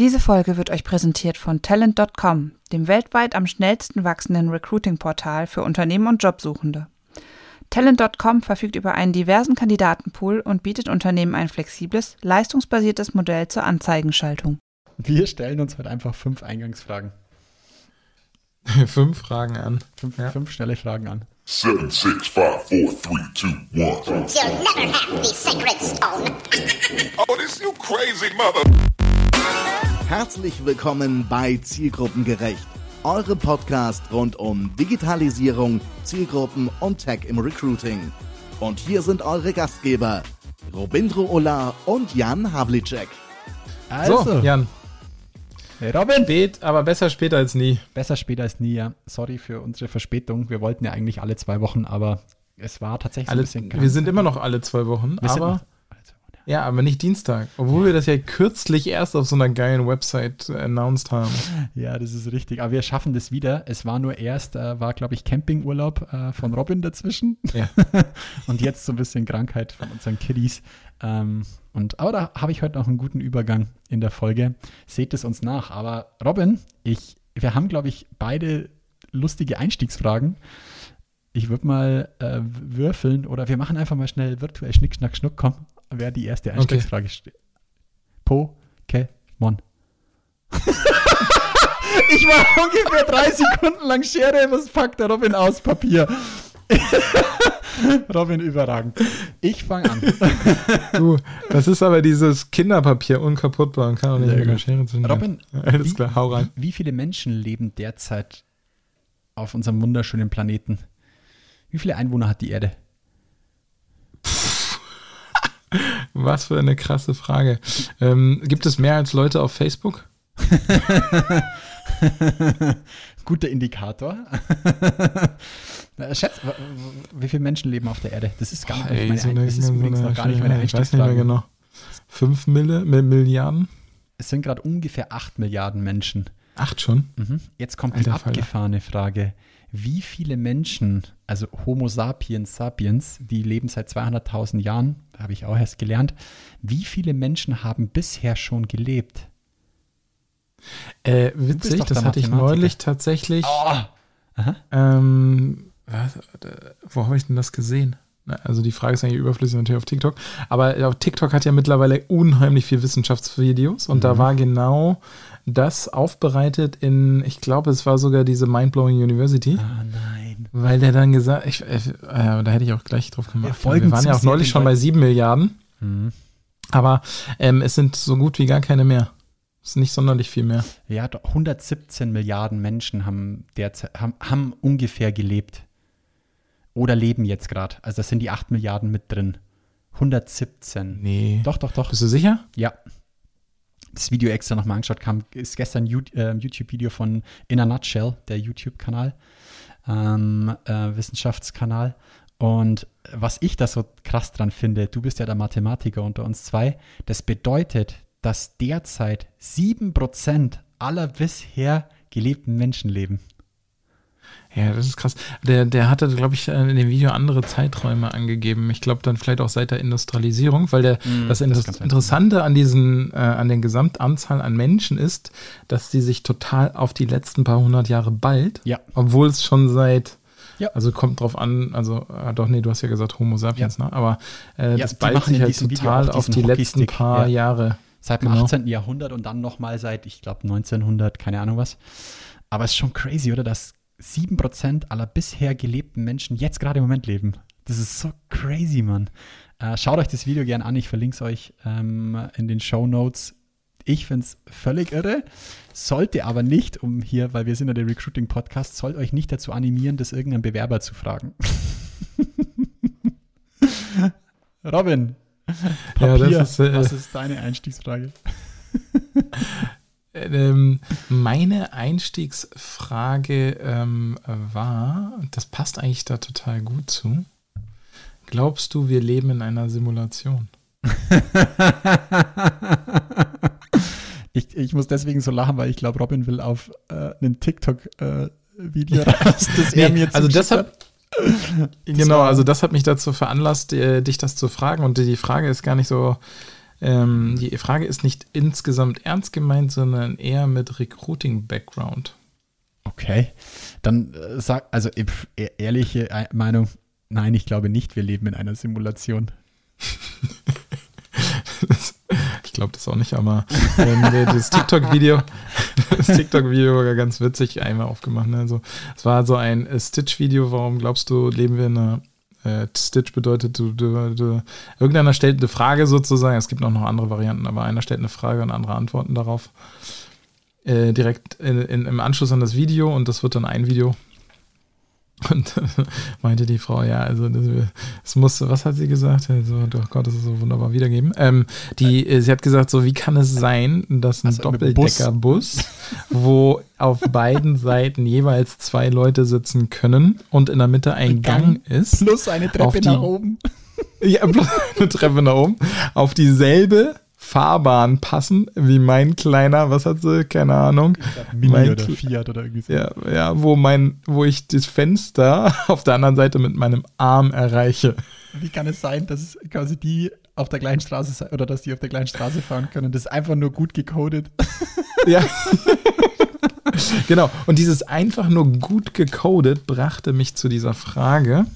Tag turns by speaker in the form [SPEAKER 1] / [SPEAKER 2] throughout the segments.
[SPEAKER 1] Diese Folge wird euch präsentiert von Talent.com, dem weltweit am schnellsten wachsenden Recruiting-Portal für Unternehmen und Jobsuchende. Talent.com verfügt über einen diversen Kandidatenpool und bietet Unternehmen ein flexibles, leistungsbasiertes Modell zur Anzeigenschaltung.
[SPEAKER 2] Wir stellen uns heute einfach fünf Eingangsfragen.
[SPEAKER 3] fünf Fragen an.
[SPEAKER 2] Fünf, ja. fünf schnelle Fragen an.
[SPEAKER 4] Seven, six, five, four, three, two, one.
[SPEAKER 5] You'll never have the sacred stone.
[SPEAKER 4] oh, this you crazy mother.
[SPEAKER 6] Herzlich willkommen bei Zielgruppengerecht, eurem Podcast rund um Digitalisierung, Zielgruppen und Tech im Recruiting. Und hier sind eure Gastgeber, Robindro Ola und Jan Havlicek.
[SPEAKER 3] Also, so, Jan.
[SPEAKER 2] Hey Robin.
[SPEAKER 3] Spät, aber besser später als nie.
[SPEAKER 2] Besser später als nie, ja. Sorry für unsere Verspätung. Wir wollten ja eigentlich alle zwei Wochen, aber es war tatsächlich
[SPEAKER 3] alle,
[SPEAKER 2] ein bisschen
[SPEAKER 3] krank. Wir sind immer noch alle zwei Wochen, wir aber ja, aber nicht Dienstag. Obwohl wir das ja kürzlich erst auf so einer geilen Website announced haben.
[SPEAKER 2] Ja, das ist richtig. Aber wir schaffen das wieder. Es war nur erst, äh, war glaube ich Campingurlaub äh, von Robin dazwischen. Ja. und jetzt so ein bisschen Krankheit von unseren Kiddies. Ähm, und, aber da habe ich heute noch einen guten Übergang in der Folge. Seht es uns nach. Aber Robin, ich, wir haben glaube ich beide lustige Einstiegsfragen ich würde mal äh, würfeln oder wir machen einfach mal schnell virtuell Schnick, Schnack, Schnuck. Komm, wer die erste Einstiegsfrage okay. Pokémon. ich war ungefähr drei Sekunden lang Schere, was packt der Robin aus Papier? Robin überragend. Ich fange an.
[SPEAKER 3] du, das ist aber dieses Kinderpapier unkaputtbar und kann auch nicht mit einer Schere zu
[SPEAKER 2] Robin, Alles wie, klar, hau rein. Wie viele Menschen leben derzeit auf unserem wunderschönen Planeten? Wie viele Einwohner hat die Erde?
[SPEAKER 3] Was für eine krasse Frage. Ähm, gibt es mehr als Leute auf Facebook?
[SPEAKER 2] Guter Indikator. Schätz, wie viele Menschen leben auf der Erde? Das ist gar nicht, Ey, meine, so eine, das ist übrigens so eine, noch gar nicht meine Ich weiß nicht mehr
[SPEAKER 3] genau. Fünf Mille, Milliarden?
[SPEAKER 2] Es sind gerade ungefähr acht Milliarden Menschen.
[SPEAKER 3] Acht schon?
[SPEAKER 2] Mhm. Jetzt kommt Alter, die abgefahrene Frage wie viele Menschen, also Homo sapiens sapiens, die leben seit 200.000 Jahren, habe ich auch erst gelernt, wie viele Menschen haben bisher schon gelebt?
[SPEAKER 3] Äh, witzig, das hatte ich neulich tatsächlich. Oh. Ähm, was, wo habe ich denn das gesehen? Also die Frage ist eigentlich überflüssig natürlich auf TikTok. Aber auf TikTok hat ja mittlerweile unheimlich viel Wissenschaftsvideos und mhm. da war genau das aufbereitet in, ich glaube, es war sogar diese Mindblowing University.
[SPEAKER 2] Ah, nein.
[SPEAKER 3] Weil der dann gesagt, ich, äh, da hätte ich auch gleich drauf gemacht. Wir, wir waren ja auch neulich schon bei sieben Milliarden. Mhm. Aber ähm, es sind so gut wie gar keine mehr. Es ist nicht sonderlich viel mehr.
[SPEAKER 2] Ja, 117 Milliarden Menschen haben derzeit haben, haben ungefähr gelebt. Oder leben jetzt gerade. Also das sind die 8 Milliarden mit drin. 117.
[SPEAKER 3] Nee.
[SPEAKER 2] Doch, doch, doch.
[SPEAKER 3] Bist du sicher?
[SPEAKER 2] Ja das Video extra nochmal angeschaut, kam, ist gestern ein äh, YouTube-Video von In a Nutshell, der YouTube-Kanal, ähm, äh, Wissenschaftskanal. Und was ich da so krass dran finde, du bist ja der Mathematiker unter uns zwei, das bedeutet, dass derzeit 7% aller bisher gelebten Menschen leben.
[SPEAKER 3] Ja, das ist krass. Der, der hatte, glaube ich, in dem Video andere Zeiträume angegeben. Ich glaube dann vielleicht auch seit der Industrialisierung, weil der, mm, das, das Interessante an diesen, äh, an der Gesamtanzahl an Menschen ist, dass die sich total auf die letzten paar hundert Jahre bald,
[SPEAKER 2] ja.
[SPEAKER 3] obwohl es schon seit ja. Also kommt drauf an, also äh, doch, nee, du hast ja gesagt Homo sapiens, ja. ne? Aber äh, das ballt sich halt total auf die letzten paar Jahre.
[SPEAKER 2] Seit dem genau. 18. Jahrhundert und dann nochmal seit, ich glaube, 1900, keine Ahnung was. Aber es ist schon crazy, oder? Dass 7% aller bisher gelebten Menschen jetzt gerade im Moment leben. Das ist so crazy, Mann. Äh, schaut euch das Video gerne an. Ich verlinke es euch ähm, in den Show Notes. Ich finde es völlig irre. Sollte aber nicht, um hier, weil wir sind ja der Recruiting-Podcast, soll euch nicht dazu animieren, das irgendeinem Bewerber zu fragen. Robin, Papier, ja, ist, äh, was ist deine Einstiegsfrage?
[SPEAKER 3] Ähm, meine Einstiegsfrage ähm, war, das passt eigentlich da total gut zu. Glaubst du, wir leben in einer Simulation?
[SPEAKER 2] ich, ich muss deswegen so lachen, weil ich glaube, Robin will auf äh, einen TikTok-Video äh, raus,
[SPEAKER 3] das er mir Also das hat, genau, also das hat mich dazu veranlasst, äh, dich das zu fragen. Und die Frage ist gar nicht so Ähm, die Frage ist nicht insgesamt ernst gemeint, sondern eher mit Recruiting-Background.
[SPEAKER 2] Okay. Dann äh, sag, also e ehrliche Meinung, nein, ich glaube nicht, wir leben in einer Simulation.
[SPEAKER 3] ich glaube das auch nicht, aber ähm, das TikTok-Video, das TikTok-Video war ganz witzig einmal aufgemacht. Ne? Also, es war so ein äh, Stitch-Video, warum glaubst du, leben wir in einer äh, Stitch bedeutet, du, du, du, irgendeiner stellt eine Frage sozusagen, es gibt auch noch andere Varianten, aber einer stellt eine Frage und andere antworten darauf. Äh, direkt in, in, im Anschluss an das Video und das wird dann ein Video und meinte die Frau, ja, also es muss, was hat sie gesagt? Also, oh Gott, das ist so wunderbar wiedergeben. Ähm, die, äh, sie hat gesagt, so wie kann es sein, dass ein also Doppeldeckerbus, wo auf beiden Seiten jeweils zwei Leute sitzen können und in der Mitte ein Gang, Gang ist.
[SPEAKER 2] Plus eine Treppe nach oben.
[SPEAKER 3] Ja, plus eine Treppe nach oben. Auf dieselbe Fahrbahn passen, wie mein kleiner, was hat sie, keine Ahnung.
[SPEAKER 2] Mini mein oder Fiat oder irgendwie
[SPEAKER 3] so. Ja, ja, wo mein, wo ich das Fenster auf der anderen Seite mit meinem Arm erreiche.
[SPEAKER 2] Wie kann es sein, dass quasi die auf der gleichen Straße oder dass die auf der gleichen Straße fahren können? Das ist einfach nur gut gecodet.
[SPEAKER 3] Ja. genau. Und dieses einfach nur gut gecodet brachte mich zu dieser Frage,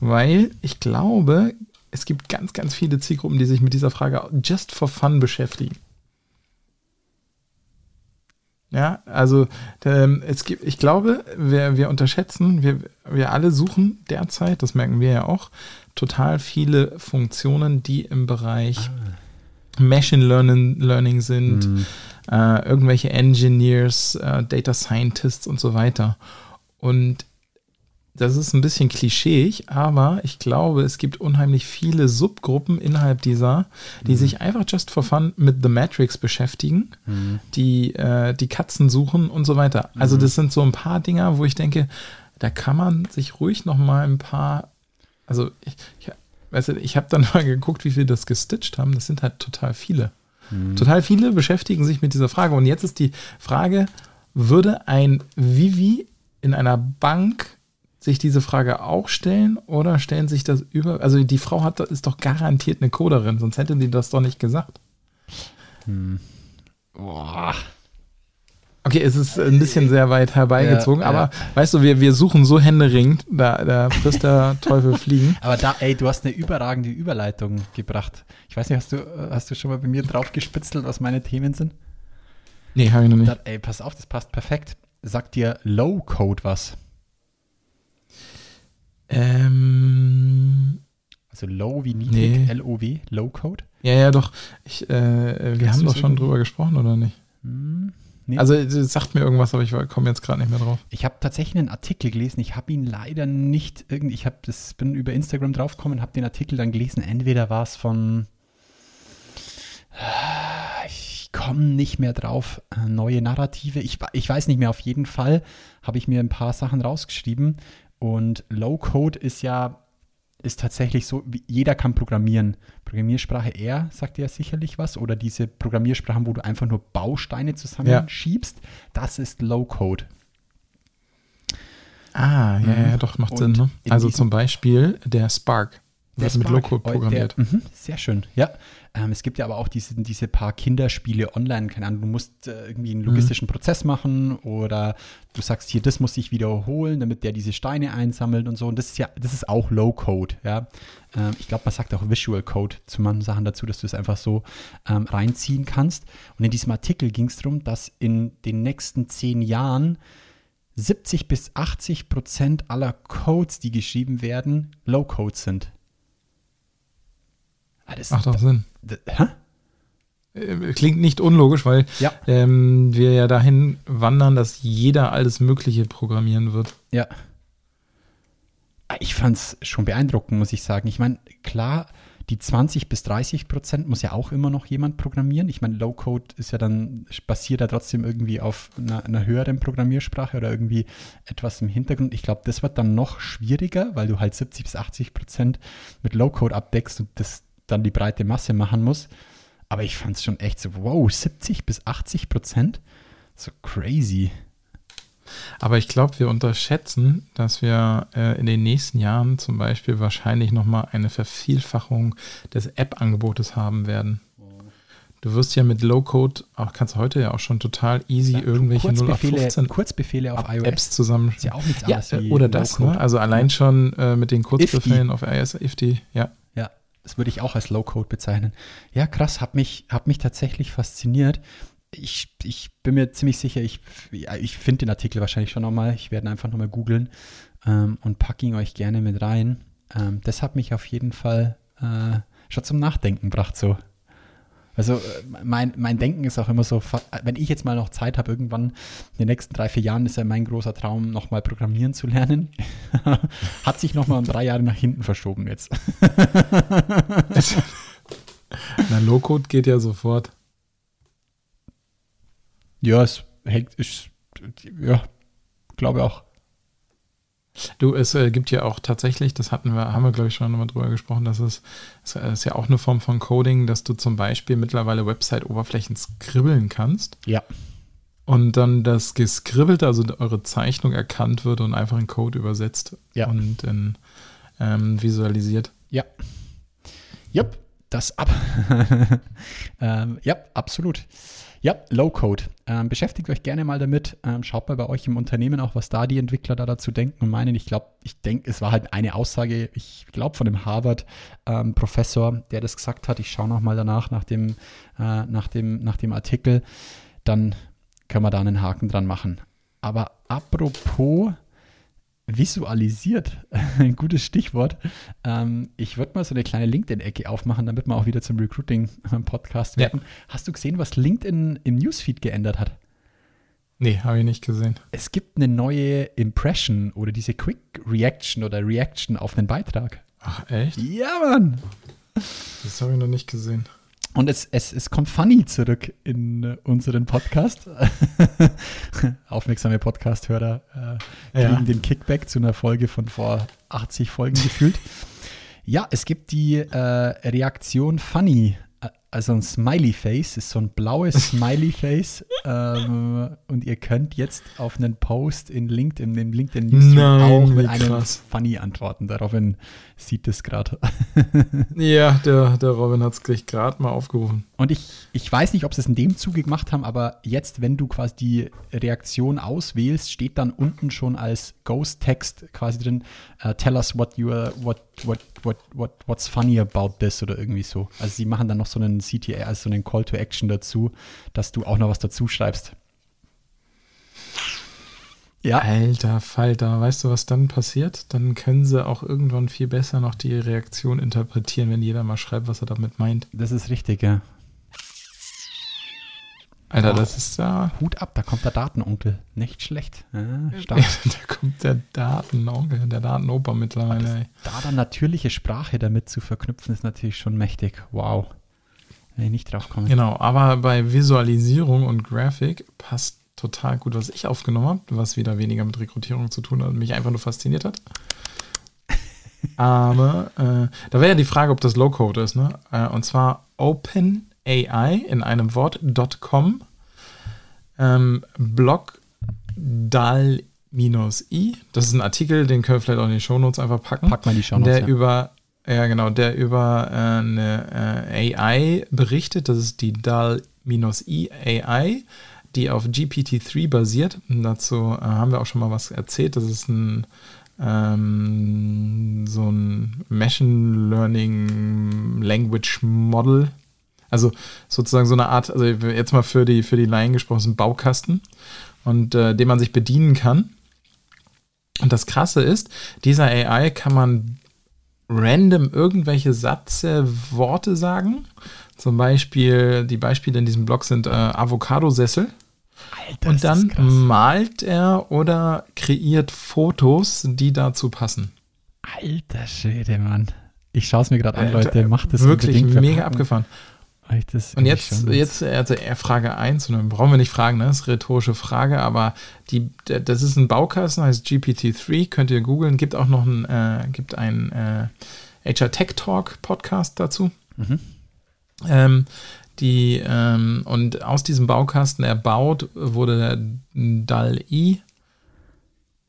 [SPEAKER 3] weil ich glaube, es gibt ganz, ganz viele Zielgruppen, die sich mit dieser Frage just for fun beschäftigen. Ja, also ähm, es gibt, ich glaube, wir, wir unterschätzen, wir, wir alle suchen derzeit, das merken wir ja auch, total viele Funktionen, die im Bereich ah. Machine Learning, Learning sind, mhm. äh, irgendwelche Engineers, äh, Data Scientists und so weiter. Und das ist ein bisschen klischeeig, aber ich glaube, es gibt unheimlich viele Subgruppen innerhalb dieser, die mhm. sich einfach just for fun mit The Matrix beschäftigen, mhm. die die äh, Katzen suchen und so weiter. Also mhm. das sind so ein paar Dinger, wo ich denke, da kann man sich ruhig noch mal ein paar, also ich, ich, weißt du, ich habe dann mal geguckt, wie viele das gestitcht haben. Das sind halt total viele. Mhm. Total viele beschäftigen sich mit dieser Frage. Und jetzt ist die Frage, würde ein Vivi in einer Bank sich diese Frage auch stellen oder stellen sich das über? Also die Frau hat, ist doch garantiert eine Coderin, sonst hätte die das doch nicht gesagt. Hm. Boah. Okay, es ist ein bisschen sehr weit herbeigezogen, ja, aber ja. weißt du, wir, wir suchen so händeringend, da, da frisst der Teufel fliegen.
[SPEAKER 2] Aber da, ey, du hast eine überragende Überleitung gebracht. Ich weiß nicht, hast du, hast du schon mal bei mir drauf gespitzelt, was meine Themen sind?
[SPEAKER 3] Nee, habe ich noch nicht.
[SPEAKER 2] Da, ey, pass auf, das passt perfekt. Sagt dir Low Code was?
[SPEAKER 3] Ähm,
[SPEAKER 2] also low wie niedrig, nee. L-O-W, Low Code?
[SPEAKER 3] Ja, ja, doch. Ich, äh, wir haben doch schon drüber gesprochen, oder nicht? Hm, nee. Also, es sagt mir irgendwas, aber ich komme jetzt gerade nicht mehr drauf.
[SPEAKER 2] Ich habe tatsächlich einen Artikel gelesen. Ich habe ihn leider nicht irgendwie, ich das, bin über Instagram draufgekommen, habe den Artikel dann gelesen. Entweder war es von, ich komme nicht mehr drauf, äh, neue Narrative. Ich, ich weiß nicht mehr, auf jeden Fall habe ich mir ein paar Sachen rausgeschrieben und Low Code ist ja ist tatsächlich so, jeder kann programmieren. Programmiersprache R sagt ja sicherlich was oder diese Programmiersprachen, wo du einfach nur Bausteine zusammenschiebst, ja. das ist Low Code.
[SPEAKER 3] Ah, ja, ja, mhm. doch, macht Und Sinn. Ne? Also zum Beispiel der Spark wird mit Low Code programmiert.
[SPEAKER 2] Der, mh, sehr schön, ja. Ähm, es gibt ja aber auch diese, diese paar Kinderspiele online, keine Ahnung, du musst äh, irgendwie einen logistischen mhm. Prozess machen oder du sagst hier, das muss sich wiederholen, damit der diese Steine einsammelt und so. Und das ist ja, das ist auch Low Code, ja. Ähm, ich glaube, man sagt auch Visual Code zu manchen Sachen dazu, dass du es einfach so ähm, reinziehen kannst. Und in diesem Artikel ging es darum, dass in den nächsten zehn Jahren 70 bis 80 Prozent aller Codes, die geschrieben werden, Low Code sind.
[SPEAKER 3] Ah, das Macht doch Sinn. Hä? Äh, klingt nicht unlogisch, weil ja. ähm, wir ja dahin wandern, dass jeder alles Mögliche programmieren wird.
[SPEAKER 2] Ja. Ah, ich fand es schon beeindruckend, muss ich sagen. Ich meine, klar, die 20 bis 30 Prozent muss ja auch immer noch jemand programmieren. Ich meine, Low-Code ist ja dann, basiert ja trotzdem irgendwie auf einer, einer, höheren Programmiersprache oder irgendwie etwas im Hintergrund. Ich glaube, das wird dann noch schwieriger, weil du halt 70 bis 80 Prozent mit Low-Code abdeckst und das dann die breite Masse machen muss. Aber ich fand es schon echt so, wow, 70 bis 80 Prozent? So crazy.
[SPEAKER 3] Aber ich glaube, wir unterschätzen, dass wir äh, in den nächsten Jahren zum Beispiel wahrscheinlich nochmal eine Vervielfachung des App-Angebotes haben werden. Du wirst ja mit Low-Code, auch kannst heute ja auch schon total easy ja, irgendwelche
[SPEAKER 2] Kurzbefehle, 0815 Kurzbefehle auf iOS.
[SPEAKER 3] Apps zusammen.
[SPEAKER 2] Ist ja auch nichts anderes
[SPEAKER 3] ja, Oder das, ne? Also allein schon äh, mit den Kurzbefehlen auf iOS, Ifty, ja.
[SPEAKER 2] Das würde ich auch als Low-Code bezeichnen. Ja, krass, hat mich, hat mich tatsächlich fasziniert. Ich, ich bin mir ziemlich sicher, ich, ich finde den Artikel wahrscheinlich schon nochmal. Ich werde einfach nochmal googeln ähm, und packe ihn euch gerne mit rein. Ähm, das hat mich auf jeden Fall äh, schon zum Nachdenken gebracht, so. Also äh, mein, mein Denken ist auch immer so, wenn ich jetzt mal noch Zeit habe, irgendwann in den nächsten drei, vier Jahren ist ja mein großer Traum, nochmal programmieren zu lernen. Hat sich nochmal um drei Jahre nach hinten verschoben jetzt.
[SPEAKER 3] Na, Low-Code geht ja sofort.
[SPEAKER 2] Ja, es hängt, ist, ja, glaube auch.
[SPEAKER 3] Du, es äh, gibt ja auch tatsächlich, das hatten wir, haben wir glaube ich schon mal drüber gesprochen, dass es, es ist ja auch eine Form von Coding, dass du zum Beispiel mittlerweile Website-Oberflächen skribbeln kannst.
[SPEAKER 2] Ja.
[SPEAKER 3] Und dann das Geskribbelte, also eure Zeichnung erkannt wird und einfach in Code übersetzt
[SPEAKER 2] ja.
[SPEAKER 3] und in, ähm, visualisiert.
[SPEAKER 2] Ja. Yep, das ab. ähm, ja, absolut. Ja, Low-Code. Ähm, beschäftigt euch gerne mal damit. Ähm, schaut mal bei euch im Unternehmen auch, was da die Entwickler da dazu denken und meinen. Ich glaube, ich denke, es war halt eine Aussage, ich glaube, von dem Harvard-Professor, ähm, der das gesagt hat. Ich schaue nochmal danach, nach dem, äh, nach, dem, nach dem Artikel. Dann können wir da einen Haken dran machen. Aber apropos visualisiert, ein gutes Stichwort. Ähm, ich würde mal so eine kleine LinkedIn-Ecke aufmachen, damit wir auch wieder zum Recruiting-Podcast werden. Ja. Hast du gesehen, was LinkedIn im Newsfeed geändert hat?
[SPEAKER 3] Nee, habe ich nicht gesehen.
[SPEAKER 2] Es gibt eine neue Impression oder diese Quick Reaction oder Reaction auf einen Beitrag.
[SPEAKER 3] Ach, echt?
[SPEAKER 2] Ja, Mann!
[SPEAKER 3] Das habe ich noch nicht gesehen.
[SPEAKER 2] Und es, es, es kommt funny zurück in äh, unseren Podcast. Aufmerksame Podcast-Hörer äh, kriegen ja. den Kickback zu einer Folge von vor 80 Folgen gefühlt. ja, es gibt die äh, Reaktion funny also ein Smiley Face ist so ein blaues Smiley Face ähm, und ihr könnt jetzt auf einen Post in LinkedIn, in LinkedIn News auch mit einem krass. Funny antworten. Der Robin sieht das gerade.
[SPEAKER 3] ja, der, der Robin hat es gleich gerade mal aufgerufen.
[SPEAKER 2] Und ich, ich weiß nicht, ob sie es in dem Zuge gemacht haben, aber jetzt, wenn du quasi die Reaktion auswählst, steht dann unten schon als Ghost-Text quasi drin, uh, tell us what you are, what, what, what, what, what's funny about this oder irgendwie so. Also sie machen dann noch so einen CTA, also so einen Call to Action dazu, dass du auch noch was dazu schreibst.
[SPEAKER 3] Ja. Alter Falter, weißt du, was dann passiert? Dann können sie auch irgendwann viel besser noch die Reaktion interpretieren, wenn jeder mal schreibt, was er damit meint.
[SPEAKER 2] Das ist richtig, ja.
[SPEAKER 3] Alter, wow. das ist da.
[SPEAKER 2] Hut ab, da kommt der Datenonkel. Nicht schlecht. Ja,
[SPEAKER 3] stark. da kommt der Datenonkel, der Datenoper mittlerweile.
[SPEAKER 2] da dann natürliche Sprache damit zu verknüpfen, ist natürlich schon mächtig. Wow. Wenn ich nicht drauf komme.
[SPEAKER 3] Genau, aber bei Visualisierung und Grafik passt total gut, was ich aufgenommen habe, was wieder weniger mit Rekrutierung zu tun hat und mich einfach nur fasziniert hat. aber äh, da wäre ja die Frage, ob das Low-Code ist, ne? Äh, und zwar OpenAI in einem Wort.com ähm, Blog dal i. Das ist ein Artikel, den können wir vielleicht auch in die Shownotes einfach packen.
[SPEAKER 2] Pack mal die Shownotes.
[SPEAKER 3] Der ja. über ja, genau, der über äh, eine äh, AI berichtet. Das ist die DAL-I AI, die auf GPT-3 basiert. Und dazu äh, haben wir auch schon mal was erzählt. Das ist ein ähm, so ein Machine Learning Language Model. Also sozusagen so eine Art, also jetzt mal für die, für die Laien gesprochen, ist ein Baukasten und äh, den man sich bedienen kann. Und das Krasse ist, dieser AI kann man random irgendwelche Sätze, Worte sagen. Zum Beispiel, die Beispiele in diesem Blog sind äh, Avocado-Sessel. und dann malt er oder kreiert Fotos, die dazu passen.
[SPEAKER 2] Alter Schwede, Mann. Ich schaue es mir gerade an, Leute. Macht das
[SPEAKER 3] wirklich mega abgefahren. Und jetzt, jetzt also Frage 1, und dann brauchen wir nicht fragen, ne? das ist eine rhetorische Frage, aber die, das ist ein Baukasten, heißt GPT-3, könnt ihr googeln, gibt auch noch ein, äh, gibt ein äh, HR Tech Talk Podcast dazu. Mhm. Ähm, die, ähm, und aus diesem Baukasten erbaut wurde der DAL-I.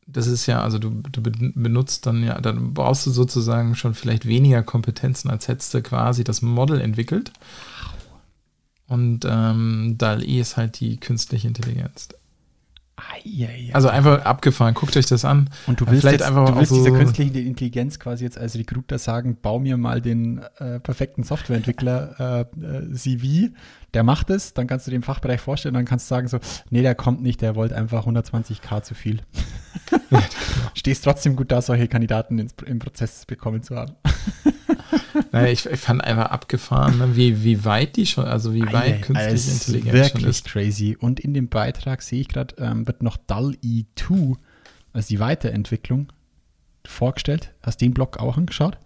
[SPEAKER 3] Das ist ja, also du, du benutzt dann ja, dann brauchst du sozusagen schon vielleicht weniger Kompetenzen, als hättest du quasi das Model entwickelt. Und ähm, DAL-E ist halt die künstliche Intelligenz. Also einfach abgefahren, guckt euch das an.
[SPEAKER 2] Und du willst, jetzt, einfach du willst so dieser künstlichen Intelligenz quasi jetzt als Recruiter sagen, bau mir mal den äh, perfekten Softwareentwickler äh, äh, CV, der macht es, dann kannst du den Fachbereich vorstellen, dann kannst du sagen so, nee, der kommt nicht, der wollte einfach 120k zu viel. Stehst trotzdem gut da, solche Kandidaten ins, im Prozess bekommen zu haben.
[SPEAKER 3] naja, ich, ich, fand einfach abgefahren, ne, wie, wie weit die schon, also wie weit Ei, künstliche Intelligenz
[SPEAKER 2] wirklich schon ist. crazy. Und in dem Beitrag sehe ich gerade, ähm, wird noch DAL-E 2, also die Weiterentwicklung, vorgestellt. Hast du den Blog auch angeschaut?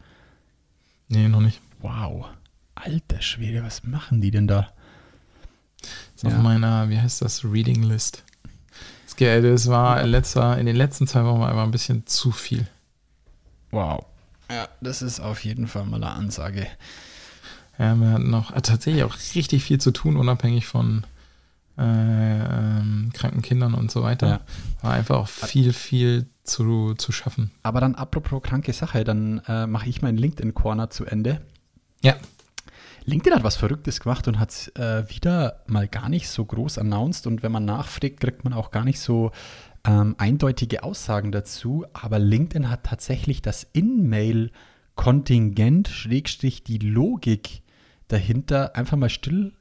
[SPEAKER 3] Nee, noch nicht.
[SPEAKER 2] Wow. Alter Schwede, was machen die denn da?
[SPEAKER 3] Das ist ja. auf meiner, wie heißt das, Reading List. Das war letzter, in den letzten zwei Wochen einfach ein bisschen zu viel.
[SPEAKER 2] Wow. Ja, das ist auf jeden Fall mal eine Ansage.
[SPEAKER 3] Ja, wir hatten noch äh, tatsächlich auch richtig viel zu tun, unabhängig von äh, ähm, kranken Kindern und so weiter. Ja. War einfach auch viel, viel zu, zu schaffen.
[SPEAKER 2] Aber dann apropos kranke Sache, dann äh, mache ich meinen LinkedIn-Corner zu Ende.
[SPEAKER 3] Ja.
[SPEAKER 2] LinkedIn hat was Verrücktes gemacht und hat es äh, wieder mal gar nicht so groß announced. Und wenn man nachfragt, kriegt man auch gar nicht so ähm, eindeutige Aussagen dazu, aber LinkedIn hat tatsächlich das In-Mail-Kontingent, Schrägstrich die Logik dahinter, einfach mal still,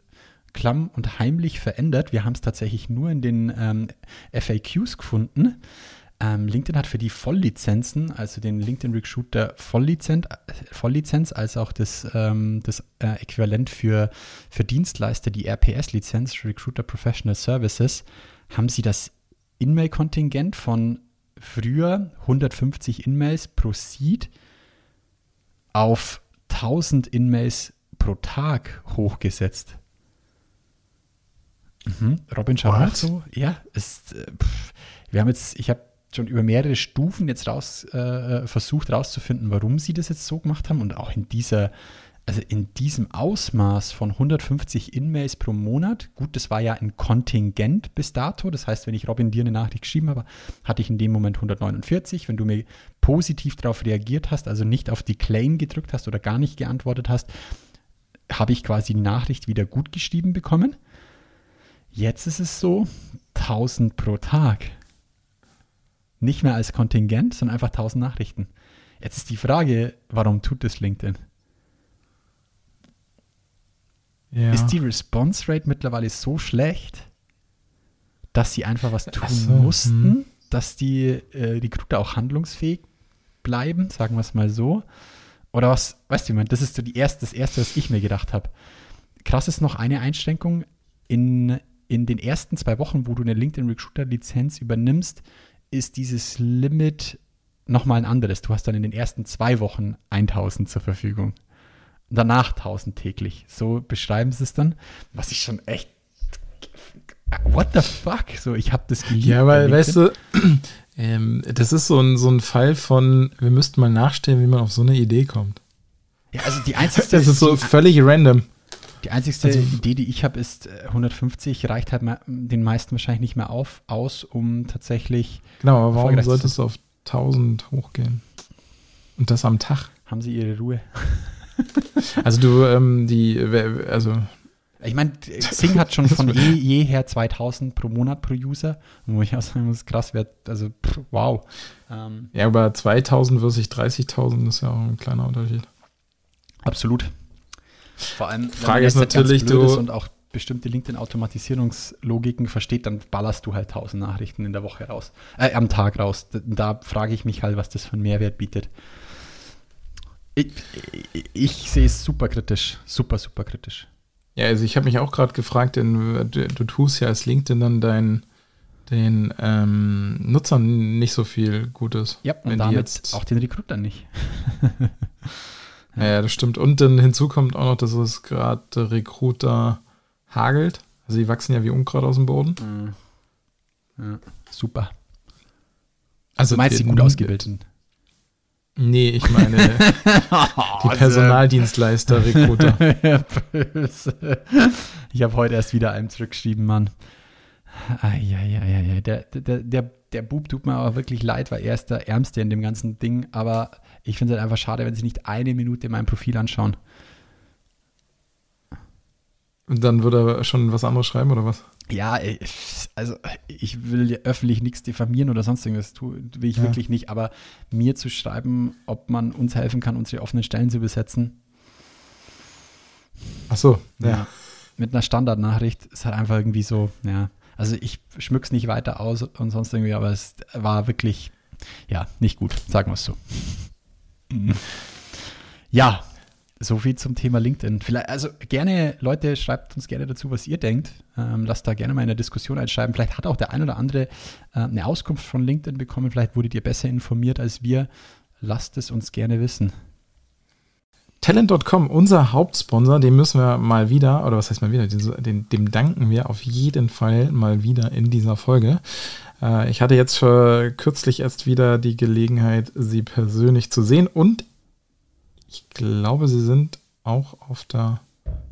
[SPEAKER 2] klamm und heimlich verändert. Wir haben es tatsächlich nur in den ähm, FAQs gefunden. Ähm, LinkedIn hat für die Volllizenzen, also den LinkedIn Recruiter Volllizenz, Volllizenz als auch das, ähm, das äh, Äquivalent für, für Dienstleister, die RPS-Lizenz, Recruiter Professional Services, haben sie das in-Mail-Kontingent von früher 150 In-Mails pro Seed auf 1000 In-Mails pro Tag hochgesetzt. Mhm. Robin schaut so. Ja, ist, äh, wir haben jetzt, ich habe schon über mehrere Stufen jetzt raus äh, versucht rauszufinden, warum sie das jetzt so gemacht haben und auch in dieser also in diesem Ausmaß von 150 In-Mails pro Monat, gut, das war ja ein Kontingent bis dato, das heißt, wenn ich Robin dir eine Nachricht geschrieben habe, hatte ich in dem Moment 149. Wenn du mir positiv darauf reagiert hast, also nicht auf die Claim gedrückt hast oder gar nicht geantwortet hast, habe ich quasi die Nachricht wieder gut geschrieben bekommen. Jetzt ist es so, 1000 pro Tag. Nicht mehr als Kontingent, sondern einfach 1000 Nachrichten. Jetzt ist die Frage, warum tut das LinkedIn? Ja. Ist die Response Rate mittlerweile so schlecht, dass sie einfach was tun so, mussten, hm. dass die äh, Recruiter auch handlungsfähig bleiben, sagen wir es mal so? Oder was, weißt du, ich meine, das ist so die erste, das Erste, was ich mir gedacht habe. Krass ist noch eine Einschränkung. In, in den ersten zwei Wochen, wo du eine LinkedIn Recruiter Lizenz übernimmst, ist dieses Limit nochmal ein anderes. Du hast dann in den ersten zwei Wochen 1000 zur Verfügung danach 1000 täglich. So beschreiben sie es dann, was ich schon echt what the fuck? So, ich habe das geliebt.
[SPEAKER 3] Ja, weil, weißt du, ähm, das ist so ein, so ein Fall von, wir müssten mal nachstellen, wie man auf so eine Idee kommt.
[SPEAKER 2] Ja, also die einzige.
[SPEAKER 3] das ist so völlig random.
[SPEAKER 2] Die einzigste also, Idee, die ich habe, ist 150, äh, reicht halt den meisten wahrscheinlich nicht mehr auf, aus, um tatsächlich.
[SPEAKER 3] Genau, aber warum solltest du auf 1000 hochgehen? Und das am Tag?
[SPEAKER 2] Haben sie ihre Ruhe.
[SPEAKER 3] Also du, ähm, die, also
[SPEAKER 2] ich meine, Sing hat schon von je, jeher 2000 pro Monat pro User, wo ich auch sagen muss, krass wird, also pff, wow.
[SPEAKER 3] Ähm, ja, aber 2000 versus 30.000 ist ja auch ein kleiner Unterschied.
[SPEAKER 2] Absolut. Vor allem,
[SPEAKER 3] Frage ist natürlich, du
[SPEAKER 2] und auch bestimmte LinkedIn-Automatisierungslogiken versteht, dann ballerst du halt 1000 Nachrichten in der Woche raus, äh, am Tag raus. Da, da frage ich mich halt, was das für einen Mehrwert bietet. Ich, ich, ich sehe es super kritisch. Super, super kritisch.
[SPEAKER 3] Ja, also ich habe mich auch gerade gefragt, denn du, du, tust ja als LinkedIn dann dein, den ähm, Nutzern nicht so viel Gutes.
[SPEAKER 2] Ja, und damit jetzt auch den Recruitern nicht.
[SPEAKER 3] ja. ja, das stimmt. Und dann hinzu kommt auch noch, dass es gerade Recruiter hagelt. Also die wachsen ja wie Unkraut aus dem Boden.
[SPEAKER 2] Mhm. Ja, super. Also du meinst die gut ausgebildeten?
[SPEAKER 3] Nee, ich meine die Personaldienstleister, Recruiter.
[SPEAKER 2] ich habe heute erst wieder einem zurückgeschrieben, Mann. Ja, ja, ja, ja. Der, der, der, der Bub tut mir aber wirklich leid, weil er ist der Ärmste in dem ganzen Ding. Aber ich finde es halt einfach schade, wenn sie nicht eine Minute mein Profil anschauen.
[SPEAKER 3] Dann würde er schon was anderes schreiben oder was?
[SPEAKER 2] Ja, also ich will öffentlich nichts diffamieren oder sonst irgendwas, tue, will ich ja. wirklich nicht, aber mir zu schreiben, ob man uns helfen kann, unsere offenen Stellen zu besetzen.
[SPEAKER 3] Ach so, ja. ja
[SPEAKER 2] mit einer Standardnachricht ist halt einfach irgendwie so, ja. Also ich schmück's nicht weiter aus und sonst irgendwie, aber es war wirklich, ja, nicht gut, sagen wir es so. Ja, so viel zum Thema LinkedIn. Vielleicht, also gerne, Leute, schreibt uns gerne dazu, was ihr denkt. Ähm, lasst da gerne mal in der Diskussion einschreiben. Vielleicht hat auch der ein oder andere äh, eine Auskunft von LinkedIn bekommen. Vielleicht wurdet ihr besser informiert als wir. Lasst es uns gerne wissen.
[SPEAKER 3] Talent.com, unser Hauptsponsor, dem müssen wir mal wieder, oder was heißt mal wieder, dem, dem danken wir auf jeden Fall mal wieder in dieser Folge. Äh, ich hatte jetzt kürzlich erst wieder die Gelegenheit, sie persönlich zu sehen und ich glaube, sie sind auch auf der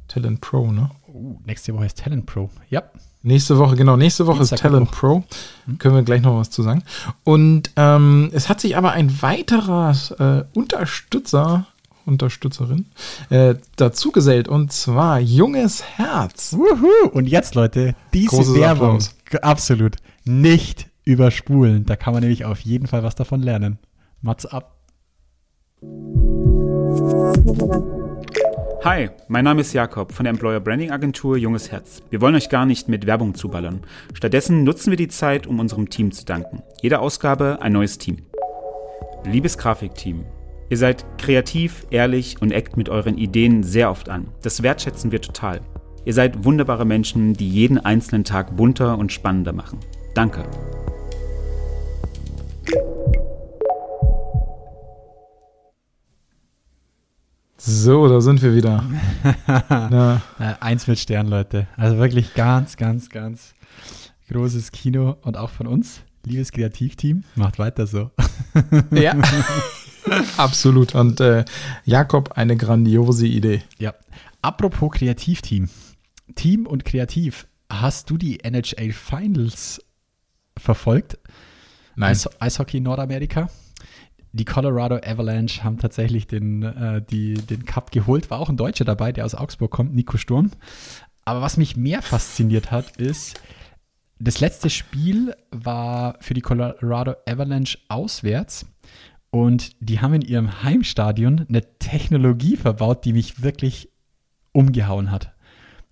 [SPEAKER 3] Talent Pro, ne?
[SPEAKER 2] Oh, nächste Woche ist Talent Pro. Ja.
[SPEAKER 3] Nächste Woche, genau, nächste Woche Dienstag ist Talent Woche. Pro. Hm? Können wir gleich noch was zu sagen. Und ähm, es hat sich aber ein weiterer äh, Unterstützer, Unterstützerin, äh, dazu gesellt und zwar Junges Herz.
[SPEAKER 2] Wuhu. Und jetzt, Leute, diese Großes Werbung, Applaus. absolut, nicht überspulen. Da kann man nämlich auf jeden Fall was davon lernen. Mats ab.
[SPEAKER 7] Hi, mein Name ist Jakob von der Employer Branding Agentur Junges Herz. Wir wollen euch gar nicht mit Werbung zuballern. Stattdessen nutzen wir die Zeit, um unserem Team zu danken. Jede Ausgabe ein neues Team. Liebes Grafikteam, ihr seid kreativ, ehrlich und eckt mit euren Ideen sehr oft an. Das wertschätzen wir total. Ihr seid wunderbare Menschen, die jeden einzelnen Tag bunter und spannender machen. Danke.
[SPEAKER 3] So, da sind wir wieder.
[SPEAKER 2] ja. Eins mit Stern, Leute. Also wirklich ganz, ganz, ganz großes Kino und auch von uns. Liebes Kreativteam, macht weiter so.
[SPEAKER 3] ja, absolut. Und äh, Jakob, eine grandiose Idee.
[SPEAKER 2] Ja. Apropos Kreativteam. Team und Kreativ. Hast du die NHL Finals verfolgt?
[SPEAKER 3] Nein.
[SPEAKER 2] Eis Eishockey Nordamerika? Die Colorado Avalanche haben tatsächlich den, äh, die, den Cup geholt. War auch ein Deutscher dabei, der aus Augsburg kommt, Nico Sturm. Aber was mich mehr fasziniert hat, ist, das letzte Spiel war für die Colorado Avalanche auswärts. Und die haben in ihrem Heimstadion eine Technologie verbaut, die mich wirklich umgehauen hat.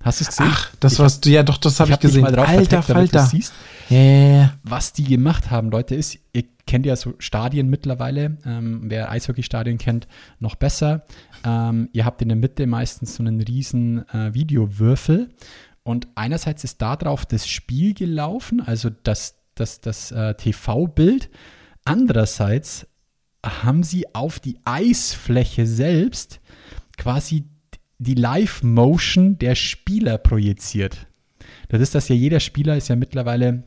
[SPEAKER 2] Hast du es gesehen? Ach,
[SPEAKER 3] das warst du, ja doch, das habe ich, hab ich gesehen.
[SPEAKER 2] Alter Falter. Siehst. Yeah. Was die gemacht haben, Leute, ist, ihr kennt ja so Stadien mittlerweile. Ähm, wer Eishockeystadien kennt, noch besser. Ähm, ihr habt in der Mitte meistens so einen riesen äh, Videowürfel. Und einerseits ist da drauf das Spiel gelaufen, also das, das, das äh, TV-Bild. Andererseits haben sie auf die Eisfläche selbst quasi die Live-Motion der Spieler projiziert. Das ist das ja, jeder Spieler ist ja mittlerweile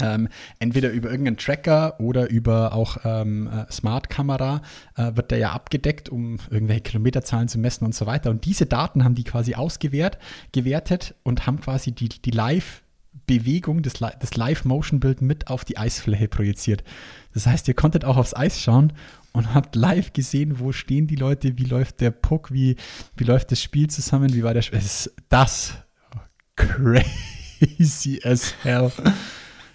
[SPEAKER 2] ähm, entweder über irgendeinen Tracker oder über auch ähm, äh, Smart-Kamera äh, wird der ja abgedeckt, um irgendwelche Kilometerzahlen zu messen und so weiter. Und diese Daten haben die quasi ausgewertet gewertet und haben quasi die, die Live- Bewegung, das, das Live-Motion-Bild mit auf die Eisfläche projiziert. Das heißt, ihr konntet auch aufs Eis schauen und habt live gesehen, wo stehen die Leute, wie läuft der Puck, wie, wie läuft das Spiel zusammen, wie war der Spiel. Das crazy as hell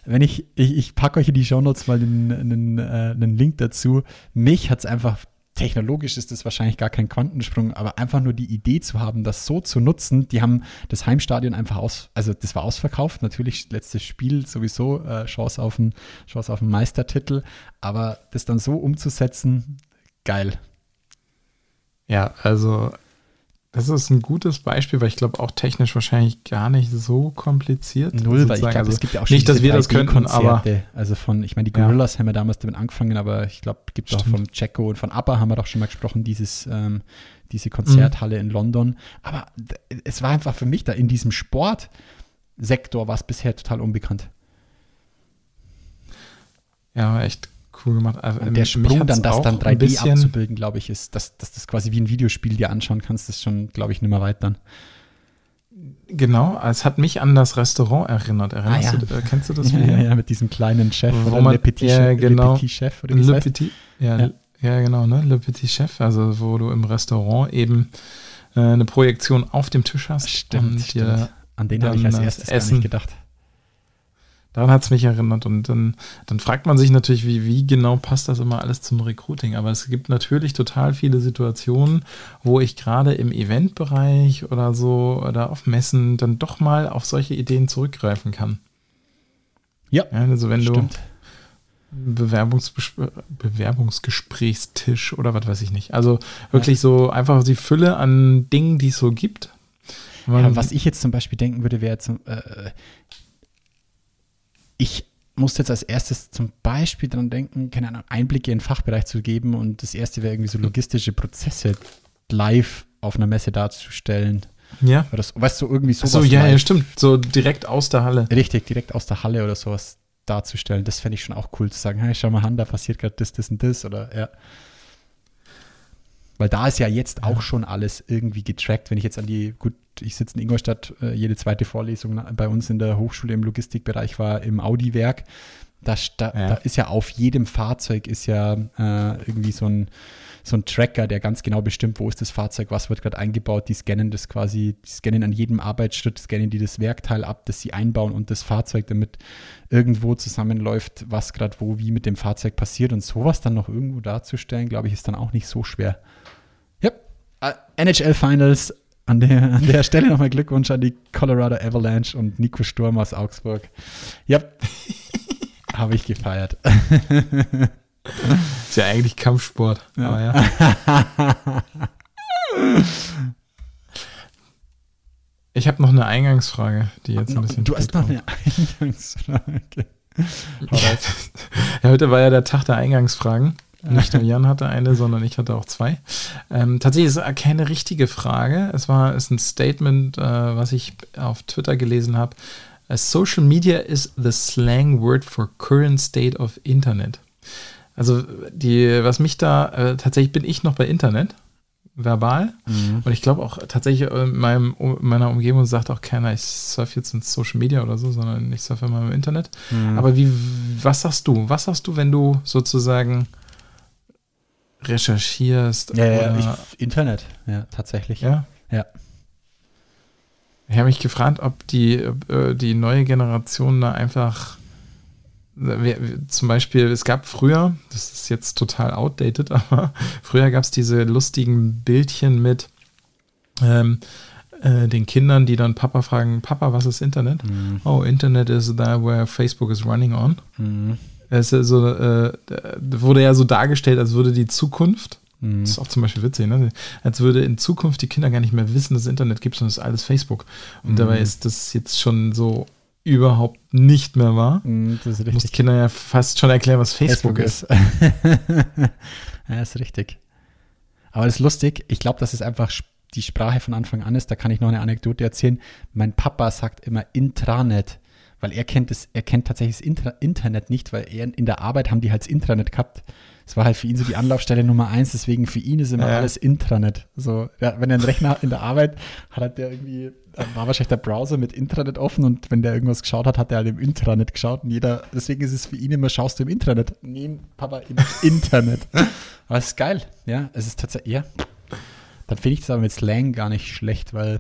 [SPEAKER 2] wenn ich, ich, ich packe euch in die Shownotes mal einen, einen, äh, einen Link dazu. Mich hat es einfach, technologisch ist das wahrscheinlich gar kein Quantensprung, aber einfach nur die Idee zu haben, das so zu nutzen. Die haben das Heimstadion einfach aus, also das war ausverkauft. Natürlich letztes Spiel sowieso äh, Chance auf einen, Chance auf einen Meistertitel, aber das dann so umzusetzen, geil.
[SPEAKER 3] Ja, also das ist ein gutes Beispiel, weil ich glaube auch technisch wahrscheinlich gar nicht so kompliziert.
[SPEAKER 2] Null, weil ich glaube, also es gibt ja auch
[SPEAKER 3] schon Nicht, dass wir das könnten, aber.
[SPEAKER 2] Also von, ich meine, die Gorillas ja. haben ja damals damit angefangen, aber ich glaube, es gibt auch von Jacko und von ABBA haben wir doch schon mal gesprochen, dieses, ähm, diese Konzerthalle mhm. in London. Aber es war einfach für mich da in diesem Sportsektor war es bisher total unbekannt.
[SPEAKER 3] Ja, echt cool gemacht.
[SPEAKER 2] Also, und der Sprung dann, das dann 3D abzubilden, glaube ich, ist, dass, dass das quasi wie ein Videospiel dir anschauen kannst, ist schon, glaube ich, nicht mehr weit dann.
[SPEAKER 3] Genau, es hat mich an das Restaurant erinnert. Erinnerst ah, ja. du, äh, kennst du das?
[SPEAKER 2] Ja, ja, ja, mit diesem kleinen Chef
[SPEAKER 3] Wo oder man, Le Petit, ja, genau,
[SPEAKER 2] Le Petit Chef
[SPEAKER 3] oder wie Le Petit, ja, ja. ja, genau, ne? Le Petit Chef, also wo du im Restaurant eben äh, eine Projektion auf dem Tisch hast.
[SPEAKER 2] Stimmt, und stimmt. An den habe ich als erstes Essen, nicht gedacht.
[SPEAKER 3] Daran hat es mich erinnert. Und dann, dann fragt man sich natürlich, wie, wie genau passt das immer alles zum Recruiting. Aber es gibt natürlich total viele Situationen, wo ich gerade im Eventbereich oder so oder auf Messen dann doch mal auf solche Ideen zurückgreifen kann.
[SPEAKER 2] Ja.
[SPEAKER 3] ja also wenn stimmt. du Bewerbungsbes Bewerbungsgesprächstisch oder was weiß ich nicht. Also wirklich ja. so einfach die Fülle an Dingen, die es so gibt.
[SPEAKER 2] Ja, was ich jetzt zum Beispiel denken würde, wäre zum, äh, ich musste jetzt als erstes zum Beispiel daran denken, keine Ahnung, Einblicke in den Fachbereich zu geben und das erste wäre irgendwie so logistische Prozesse live auf einer Messe darzustellen.
[SPEAKER 3] Ja.
[SPEAKER 2] Oder so, weißt du, irgendwie sowas.
[SPEAKER 3] So, ja, ja, stimmt. So direkt aus der Halle.
[SPEAKER 2] Richtig, direkt aus der Halle oder sowas darzustellen. Das fände ich schon auch cool zu sagen, hey, schau mal an, da passiert gerade das, das und das oder ja. Weil da ist ja jetzt auch schon alles irgendwie getrackt. Wenn ich jetzt an die, gut, ich sitze in Ingolstadt, äh, jede zweite Vorlesung bei uns in der Hochschule im Logistikbereich war im Audi-Werk. Da, da, ja. da, ist ja auf jedem Fahrzeug ist ja äh, irgendwie so ein, so ein Tracker, der ganz genau bestimmt, wo ist das Fahrzeug, was wird gerade eingebaut. Die scannen das quasi, die scannen an jedem Arbeitsschritt, scannen die das Werkteil ab, das sie einbauen und das Fahrzeug, damit irgendwo zusammenläuft, was gerade wo wie mit dem Fahrzeug passiert. Und sowas dann noch irgendwo darzustellen, glaube ich, ist dann auch nicht so schwer. Uh, NHL Finals. An der, an der Stelle nochmal Glückwunsch an die Colorado Avalanche und Nico Sturm aus Augsburg. Ja, habe ich gefeiert.
[SPEAKER 3] Ist ja eigentlich Kampfsport. Ja. ja. Ich habe noch eine Eingangsfrage, die jetzt ein bisschen.
[SPEAKER 2] Du hast noch eine Eingangsfrage.
[SPEAKER 3] ja, heute war ja der Tag der Eingangsfragen. Nicht nur Jan hatte eine, sondern ich hatte auch zwei. Ähm, tatsächlich ist es keine richtige Frage. Es war ist ein Statement, äh, was ich auf Twitter gelesen habe. Social media is the slang word for current state of Internet. Also die, was mich da, äh, tatsächlich bin ich noch bei Internet, verbal. Mhm. Und ich glaube auch tatsächlich in meinem, meiner Umgebung sagt auch keiner, ich surfe jetzt ins Social Media oder so, sondern ich surfe immer im Internet. Mhm. Aber wie, was sagst du? Was sagst du, wenn du sozusagen recherchierst.
[SPEAKER 2] Ja, ja, ich, Internet, ja, tatsächlich.
[SPEAKER 3] Ja.
[SPEAKER 2] Ja.
[SPEAKER 3] Ich habe mich gefragt, ob die, äh, die neue Generation da einfach zum Beispiel, es gab früher, das ist jetzt total outdated, aber früher gab es diese lustigen Bildchen mit ähm, äh, den Kindern, die dann Papa fragen, Papa, was ist Internet? Mhm. Oh, Internet is there where Facebook is running on. Mhm. Es ist so, äh, wurde ja so dargestellt, als würde die Zukunft, mhm. das ist auch zum Beispiel witzig, ne? als würde in Zukunft die Kinder gar nicht mehr wissen, dass es Internet gibt, sondern es ist alles Facebook. Und mhm. dabei ist das jetzt schon so überhaupt nicht mehr wahr. Mhm, das ist richtig. Muss Kinder ja fast schon erklären, was Facebook, Facebook
[SPEAKER 2] ist. ja, ist richtig. Aber das ist lustig. Ich glaube, dass es einfach die Sprache von Anfang an ist. Da kann ich noch eine Anekdote erzählen. Mein Papa sagt immer Intranet weil er kennt es, er kennt tatsächlich das Inter Internet nicht, weil er in der Arbeit haben die halt das Intranet gehabt. Das war halt für ihn so die Anlaufstelle Nummer eins, deswegen für ihn ist immer ja. alles Intranet. So, ja, wenn er einen Rechner hat in der Arbeit hat, hat der irgendwie, war wahrscheinlich der Browser mit Intranet offen und wenn der irgendwas geschaut hat, hat er halt im Intranet geschaut und jeder, deswegen ist es für ihn immer, schaust du im Intranet? Nee, Papa, im Internet. Aber es ist geil, ja, es ist tatsächlich, ja. Dann finde ich das aber mit Slang gar nicht schlecht, weil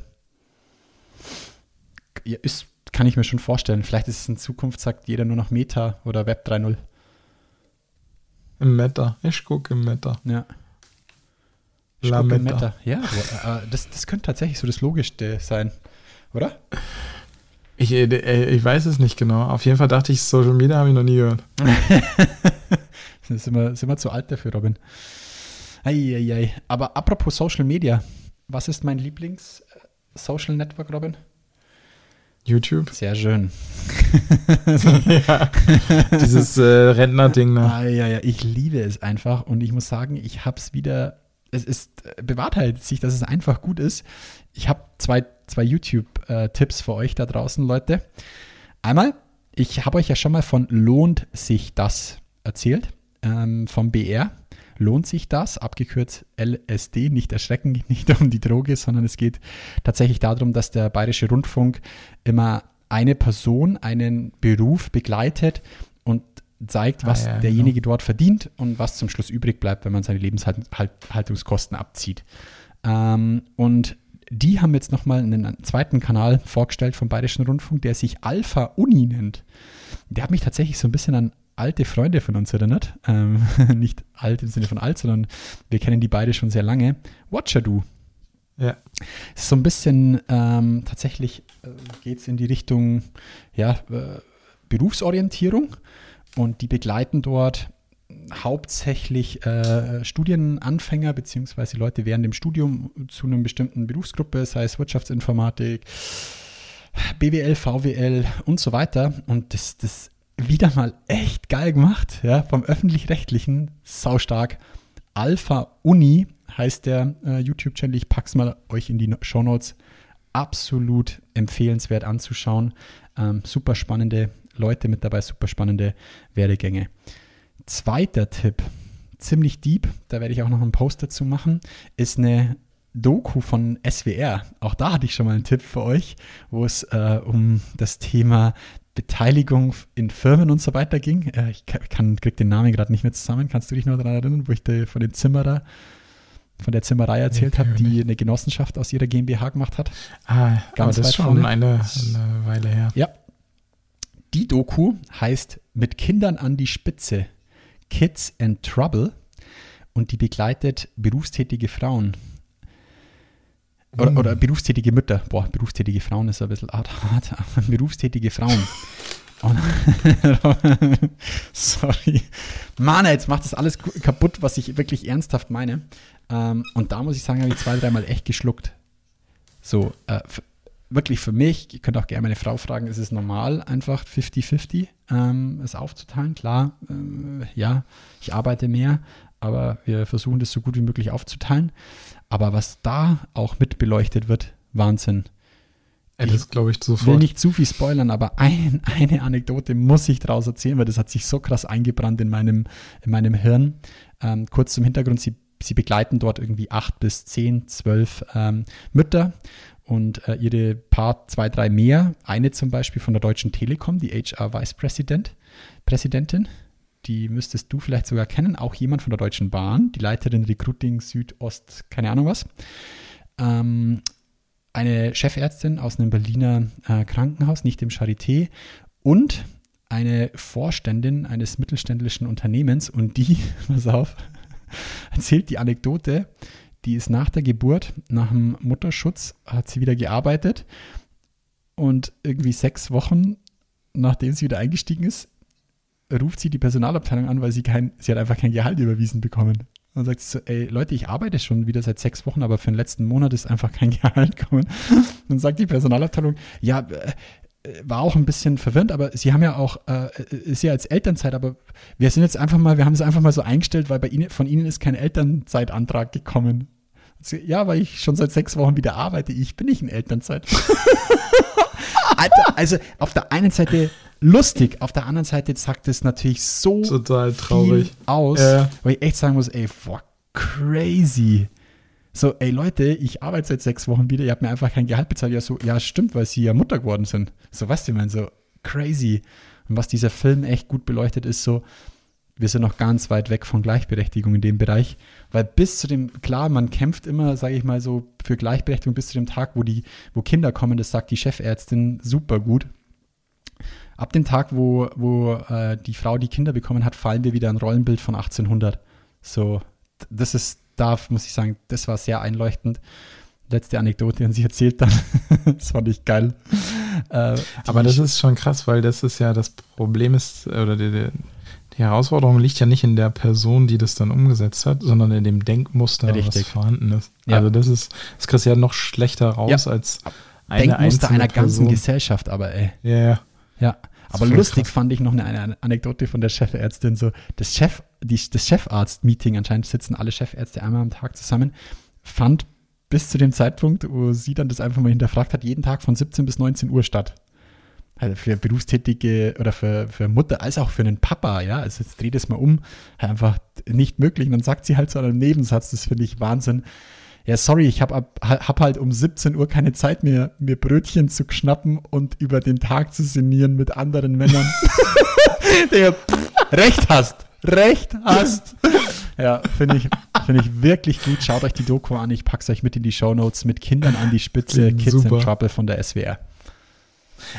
[SPEAKER 2] ja, ist kann ich mir schon vorstellen. Vielleicht ist es in Zukunft, sagt jeder nur noch Meta oder Web 3.0.
[SPEAKER 3] Im Meta. Ich gucke im Meta.
[SPEAKER 2] Ja. Ich La Meta. Meta. Ja, äh, das, das könnte tatsächlich so das Logischste sein, oder?
[SPEAKER 3] Ich, äh, ich weiß es nicht genau. Auf jeden Fall dachte ich, Social Media habe ich noch nie gehört.
[SPEAKER 2] sind, wir, sind wir zu alt dafür, Robin. Eieiei. Aber apropos Social Media, was ist mein Lieblings-Social Network, Robin?
[SPEAKER 3] YouTube.
[SPEAKER 2] Sehr schön.
[SPEAKER 3] ja, dieses äh, Rentner-Ding. Ne?
[SPEAKER 2] Ah, ja, ja, ich liebe es einfach und ich muss sagen, ich habe es wieder, es ist, äh, bewahrt halt sich, dass es einfach gut ist. Ich habe zwei, zwei YouTube-Tipps für euch da draußen, Leute. Einmal, ich habe euch ja schon mal von Lohnt sich das erzählt, ähm, vom BR lohnt sich das, abgekürzt LSD, nicht erschrecken, nicht um die Droge, sondern es geht tatsächlich darum, dass der Bayerische Rundfunk immer eine Person, einen Beruf begleitet und zeigt, ah, was ah, ja, derjenige genau. dort verdient und was zum Schluss übrig bleibt, wenn man seine Lebenshaltungskosten abzieht. Ähm, und die haben jetzt nochmal einen zweiten Kanal vorgestellt vom Bayerischen Rundfunk, der sich Alpha Uni nennt. Der hat mich tatsächlich so ein bisschen an alte Freunde von uns erinnert. Ähm, nicht alt im Sinne von alt, sondern wir kennen die beide schon sehr lange. Watcher Du. Ja. So ein bisschen ähm, tatsächlich äh, geht es in die Richtung ja, äh, Berufsorientierung und die begleiten dort hauptsächlich äh, Studienanfänger beziehungsweise Leute während dem Studium zu einer bestimmten Berufsgruppe, sei es Wirtschaftsinformatik, BWL, VWL und so weiter. Und das, das wieder mal echt geil gemacht, ja, vom öffentlich-rechtlichen, saustark. Alpha Uni heißt der äh, YouTube-Channel. Ich pack's mal euch in die Show Notes. Absolut empfehlenswert anzuschauen. Ähm, super spannende Leute mit dabei, super spannende Werdegänge. Zweiter Tipp, ziemlich deep, da werde ich auch noch einen Post dazu machen, ist eine Doku von SWR. Auch da hatte ich schon mal einen Tipp für euch, wo es äh, um das Thema Beteiligung in Firmen und so weiter ging. Äh, ich kann, krieg den Namen gerade nicht mehr zusammen. Kannst du dich noch daran erinnern, wo ich de, von dem Zimmerer, von der Zimmerei erzählt habe, die eine Genossenschaft aus ihrer GmbH gemacht hat?
[SPEAKER 3] Ah, ganz das ist schon eine, eine Weile her.
[SPEAKER 2] Ja. Die Doku heißt Mit Kindern an die Spitze Kids and Trouble und die begleitet berufstätige Frauen. Oder, oder, berufstätige Mütter. Boah, berufstätige Frauen ist ein bisschen hart. hart. berufstätige Frauen. Sorry. Mann, jetzt macht das alles kaputt, was ich wirklich ernsthaft meine. Ähm, und da muss ich sagen, habe ich zwei, dreimal echt geschluckt. So, äh, wirklich für mich, ihr könnt auch gerne meine Frau fragen, ist es normal, einfach 50-50 ähm, es aufzuteilen? Klar, äh, ja, ich arbeite mehr, aber wir versuchen das so gut wie möglich aufzuteilen. Aber was da auch mit beleuchtet wird, Wahnsinn.
[SPEAKER 3] Ja, das glaube ich
[SPEAKER 2] sofort. Ich will nicht zu viel spoilern, aber ein, eine Anekdote muss ich daraus erzählen, weil das hat sich so krass eingebrannt in meinem, in meinem Hirn. Ähm, kurz zum Hintergrund, sie, sie begleiten dort irgendwie acht bis zehn, zwölf ähm, Mütter und äh, ihre paar, zwei, drei mehr. Eine zum Beispiel von der Deutschen Telekom, die HR Vice President, Präsidentin. Die müsstest du vielleicht sogar kennen. Auch jemand von der Deutschen Bahn, die Leiterin Recruiting Südost, keine Ahnung was. Ähm, eine Chefärztin aus einem Berliner äh, Krankenhaus, nicht dem Charité. Und eine Vorständin eines mittelständischen Unternehmens. Und die, pass auf, erzählt die Anekdote, die ist nach der Geburt, nach dem Mutterschutz, hat sie wieder gearbeitet und irgendwie sechs Wochen, nachdem sie wieder eingestiegen ist, ruft sie die Personalabteilung an, weil sie kein, sie hat einfach kein Gehalt überwiesen bekommen. Und sagt so, ey Leute, ich arbeite schon wieder seit sechs Wochen, aber für den letzten Monat ist einfach kein Gehalt gekommen. Dann sagt die Personalabteilung, ja, äh, war auch ein bisschen verwirrend, aber sie haben ja auch, äh, ist ja als Elternzeit, aber wir sind jetzt einfach mal, wir haben es einfach mal so eingestellt, weil bei Ihnen, von Ihnen ist kein Elternzeitantrag gekommen. Ja, weil ich schon seit sechs Wochen wieder arbeite. Ich bin nicht in Elternzeit. Alter, also auf der einen Seite lustig, auf der anderen Seite sagt es natürlich so
[SPEAKER 3] Total traurig.
[SPEAKER 2] aus, äh. weil ich echt sagen muss, ey, boah, crazy. So, ey Leute, ich arbeite seit sechs Wochen wieder, ihr habt mir einfach kein Gehalt bezahlt. Ja, so, ja, stimmt, weil sie ja Mutter geworden sind. So, weißt du, ich meine, so crazy. Und was dieser Film echt gut beleuchtet, ist so, wir sind noch ganz weit weg von Gleichberechtigung in dem Bereich, weil bis zu dem, klar, man kämpft immer, sage ich mal so, für Gleichberechtigung bis zu dem Tag, wo die, wo Kinder kommen, das sagt die Chefärztin super gut. Ab dem Tag, wo, wo äh, die Frau die Kinder bekommen hat, fallen wir wieder ein Rollenbild von 1800. So, das ist, da muss ich sagen, das war sehr einleuchtend. Letzte Anekdote, und sie erzählt dann, das fand ich geil.
[SPEAKER 3] Äh, Aber das ist schon krass, weil das ist ja das Problem ist, oder die, die, die Herausforderung liegt ja nicht in der Person, die das dann umgesetzt hat, sondern in dem Denkmuster, Richtig. was vorhanden ist. Ja. Also das ist, das kriegst du ja noch schlechter raus ja. als
[SPEAKER 2] eine Denkmuster einer ganzen Gesellschaft, aber ey.
[SPEAKER 3] Ja, yeah.
[SPEAKER 2] ja. Aber lustig krass. fand ich noch eine, eine, Anekdote von der Chefärztin. So, das Chef, die, das Chefarzt-Meeting, anscheinend sitzen alle Chefärzte einmal am Tag zusammen, fand bis zu dem Zeitpunkt, wo sie dann das einfach mal hinterfragt hat, jeden Tag von 17 bis 19 Uhr statt. Also für Berufstätige oder für, für Mutter als auch für einen Papa, ja, also jetzt dreh das mal um, einfach nicht möglich. Und dann sagt sie halt so einen Nebensatz, das finde ich Wahnsinn. Ja, sorry, ich habe hab halt um 17 Uhr keine Zeit mehr, mir Brötchen zu schnappen und über den Tag zu sinnieren mit anderen Männern. Der, pff, recht hast, recht hast. Ja, finde ich, find ich wirklich gut. Schaut euch die Doku an. Ich packe es euch mit in die Show Notes mit Kindern an die Spitze.
[SPEAKER 3] Klingt
[SPEAKER 2] Kids
[SPEAKER 3] super.
[SPEAKER 2] in Trouble von der SWR.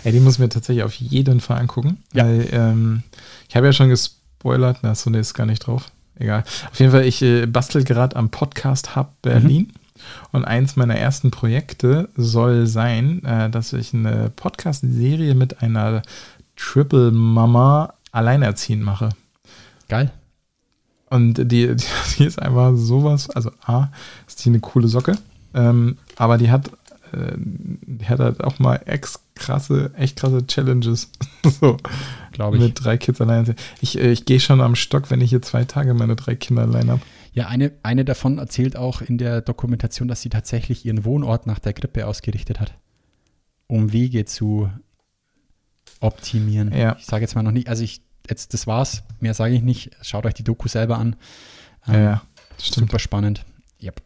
[SPEAKER 3] Ey, die muss mir tatsächlich auf jeden Fall angucken.
[SPEAKER 2] Ja.
[SPEAKER 3] Weil, ähm, ich habe ja schon gespoilert. Na, so, nee, ist gar nicht drauf. Egal. Auf jeden Fall, ich äh, bastel gerade am Podcast Hub Berlin. Und eins meiner ersten Projekte soll sein, äh, dass ich eine Podcast-Serie mit einer Triple Mama alleinerziehend mache.
[SPEAKER 2] Geil.
[SPEAKER 3] Und die, die, die ist einfach sowas, also A, ist die eine coole Socke, ähm, aber die hat, äh, hat halt auch mal ex krasse, echt krasse Challenges. so,
[SPEAKER 2] Glaube ich.
[SPEAKER 3] mit drei Kids allein. Ich, äh, ich gehe schon am Stock, wenn ich hier zwei Tage meine drei Kinder allein habe.
[SPEAKER 2] Ja, eine, eine davon erzählt auch in der Dokumentation, dass sie tatsächlich ihren Wohnort nach der Grippe ausgerichtet hat, um Wege zu optimieren.
[SPEAKER 3] Ja.
[SPEAKER 2] Ich sage jetzt mal noch nicht, also ich, jetzt, das war's, mehr sage ich nicht. Schaut euch die Doku selber an.
[SPEAKER 3] Ja,
[SPEAKER 2] Ähm,
[SPEAKER 3] ja, stimmt.
[SPEAKER 2] Super spannend. Yep.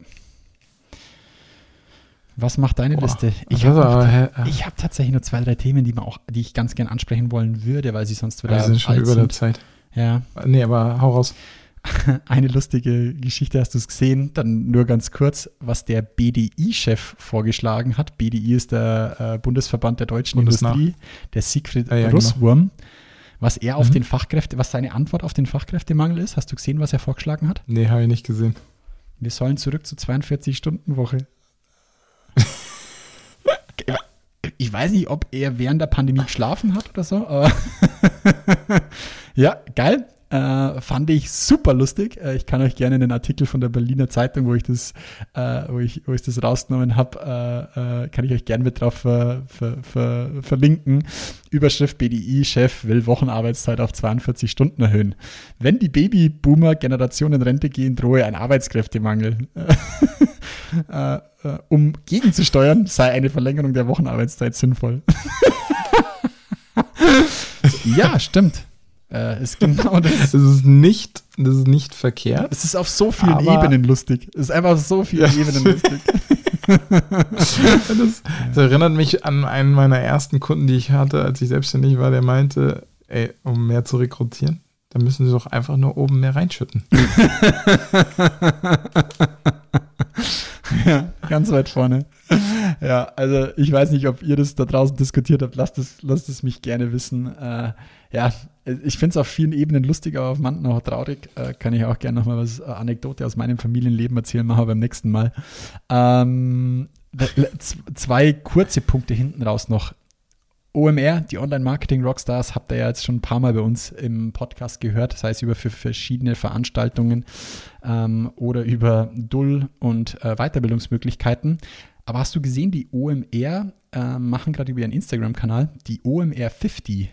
[SPEAKER 2] Was macht deine
[SPEAKER 3] Boah,
[SPEAKER 2] Liste? Ich habe ich hab tatsächlich nur zwei, drei Themen, die, man auch, die ich ganz gern ansprechen wollen würde, weil sie sonst wieder
[SPEAKER 3] Wir sind schon über der
[SPEAKER 2] sind.
[SPEAKER 3] Zeit.
[SPEAKER 2] Ja,
[SPEAKER 3] Nee, aber hau raus.
[SPEAKER 2] eine lustige Geschichte hast du es gesehen, dann nur ganz kurz, was der BDI-Chef vorgeschlagen hat. BDI ist der äh, Bundesverband der deutschen
[SPEAKER 3] Bundesnah.
[SPEAKER 2] Industrie, der Siegfried
[SPEAKER 3] Ja, ja, genau.
[SPEAKER 2] Russwurm. Was er auf
[SPEAKER 3] Mhm.
[SPEAKER 2] den Fachkräfte, was seine Antwort auf den Fachkräftemangel ist, hast du gesehen, was er vorgeschlagen hat?
[SPEAKER 3] Nee, habe ich nicht gesehen.
[SPEAKER 2] Wir sollen zurück zur 42-Stunden-Woche. Ich weiß nicht, ob er während der Pandemie geschlafen hat oder so, aber ja, geil. Äh, fand ich super lustig. Äh, ich kann euch gerne einen Artikel von der Berliner Zeitung, wo ich das, äh, wo ich, wo ich das rausgenommen habe, äh, äh, kann ich euch gerne mit drauf ver, ver, ver, verlinken. Überschrift BDI-Chef will Wochenarbeitszeit auf 42 Stunden erhöhen. Wenn die Babyboomer-Generation in Rente gehen, drohe ein Arbeitskräftemangel. äh, äh, um gegenzusteuern, sei eine Verlängerung der Wochenarbeitszeit sinnvoll. ja, stimmt. Äh, ist genau das.
[SPEAKER 3] Das ist nicht, das ist nicht verkehrt.
[SPEAKER 2] Es ist auf so vielen Ebenen lustig. Es ist einfach auf so vielen
[SPEAKER 3] Ja.
[SPEAKER 2] Ebenen lustig.
[SPEAKER 3] Das, das erinnert mich an einen meiner ersten Kunden, die ich hatte, als ich selbstständig war, der meinte, ey, um mehr zu rekrutieren, dann müssen sie doch einfach nur oben mehr reinschütten.
[SPEAKER 2] ja, ganz weit vorne. Ja, also ich weiß nicht, ob ihr das da draußen diskutiert habt. Lasst es, lasst es mich gerne wissen. Äh, ja, ich finde es auf vielen Ebenen lustig, aber auf manchen auch traurig. Äh, kann ich auch gerne nochmal was äh, Anekdote aus meinem Familienleben erzählen, machen wir beim nächsten Mal. Ähm, zwei kurze Punkte hinten raus noch. OMR, die Online-Marketing-Rockstars, habt ihr ja jetzt schon ein paar Mal bei uns im Podcast gehört, sei es über für verschiedene Veranstaltungen ähm, oder über Dull und äh, Weiterbildungsmöglichkeiten. Aber hast du gesehen, die OMR äh, machen gerade über ihren Instagram-Kanal die OMR 50.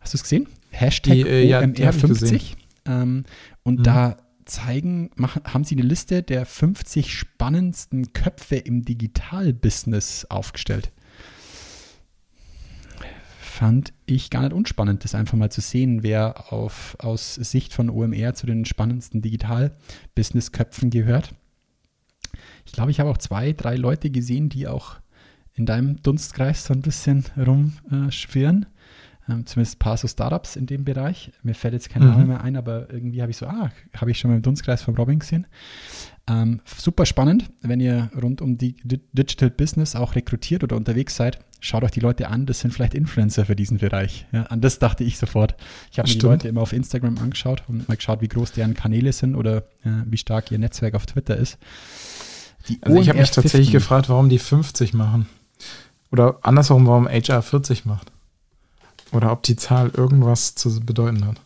[SPEAKER 2] Hast du es gesehen? Hashtag
[SPEAKER 3] Die, äh, ja, ich gesehen.
[SPEAKER 2] OMR50. Ähm, und
[SPEAKER 3] Mhm.
[SPEAKER 2] da zeigen, machen, haben sie eine Liste der 50 spannendsten Köpfe im Digitalbusiness aufgestellt. Fand ich gar nicht unspannend, das einfach mal zu sehen, wer auf, aus Sicht von OMR zu den spannendsten Digital-Business-Köpfen gehört. Ich glaube, ich habe auch zwei, drei Leute gesehen, die auch in deinem Dunstkreis so ein bisschen rumschwirren. Ähm, zumindest ein paar so Startups in dem Bereich. Mir fällt jetzt kein
[SPEAKER 3] Mhm.
[SPEAKER 2] Name mehr ein, aber irgendwie habe ich so, ah, habe ich schon mal im Dunstkreis von Robin gesehen. Ähm, super spannend, wenn ihr rund um die Di- Digital Business auch rekrutiert oder unterwegs seid. Schaut euch die Leute an, das sind vielleicht Influencer für diesen Bereich. Ja, an das dachte ich sofort. Ich habe mir die. Leute immer auf Instagram angeschaut und mal geschaut, wie groß deren Kanäle sind oder äh, wie stark ihr Netzwerk auf Twitter ist. Die
[SPEAKER 3] Also ich habe mich tatsächlich
[SPEAKER 2] 50.
[SPEAKER 3] gefragt, warum die 50 machen. Oder andersherum, warum HR 40 macht. Oder ob die Zahl irgendwas zu bedeuten hat.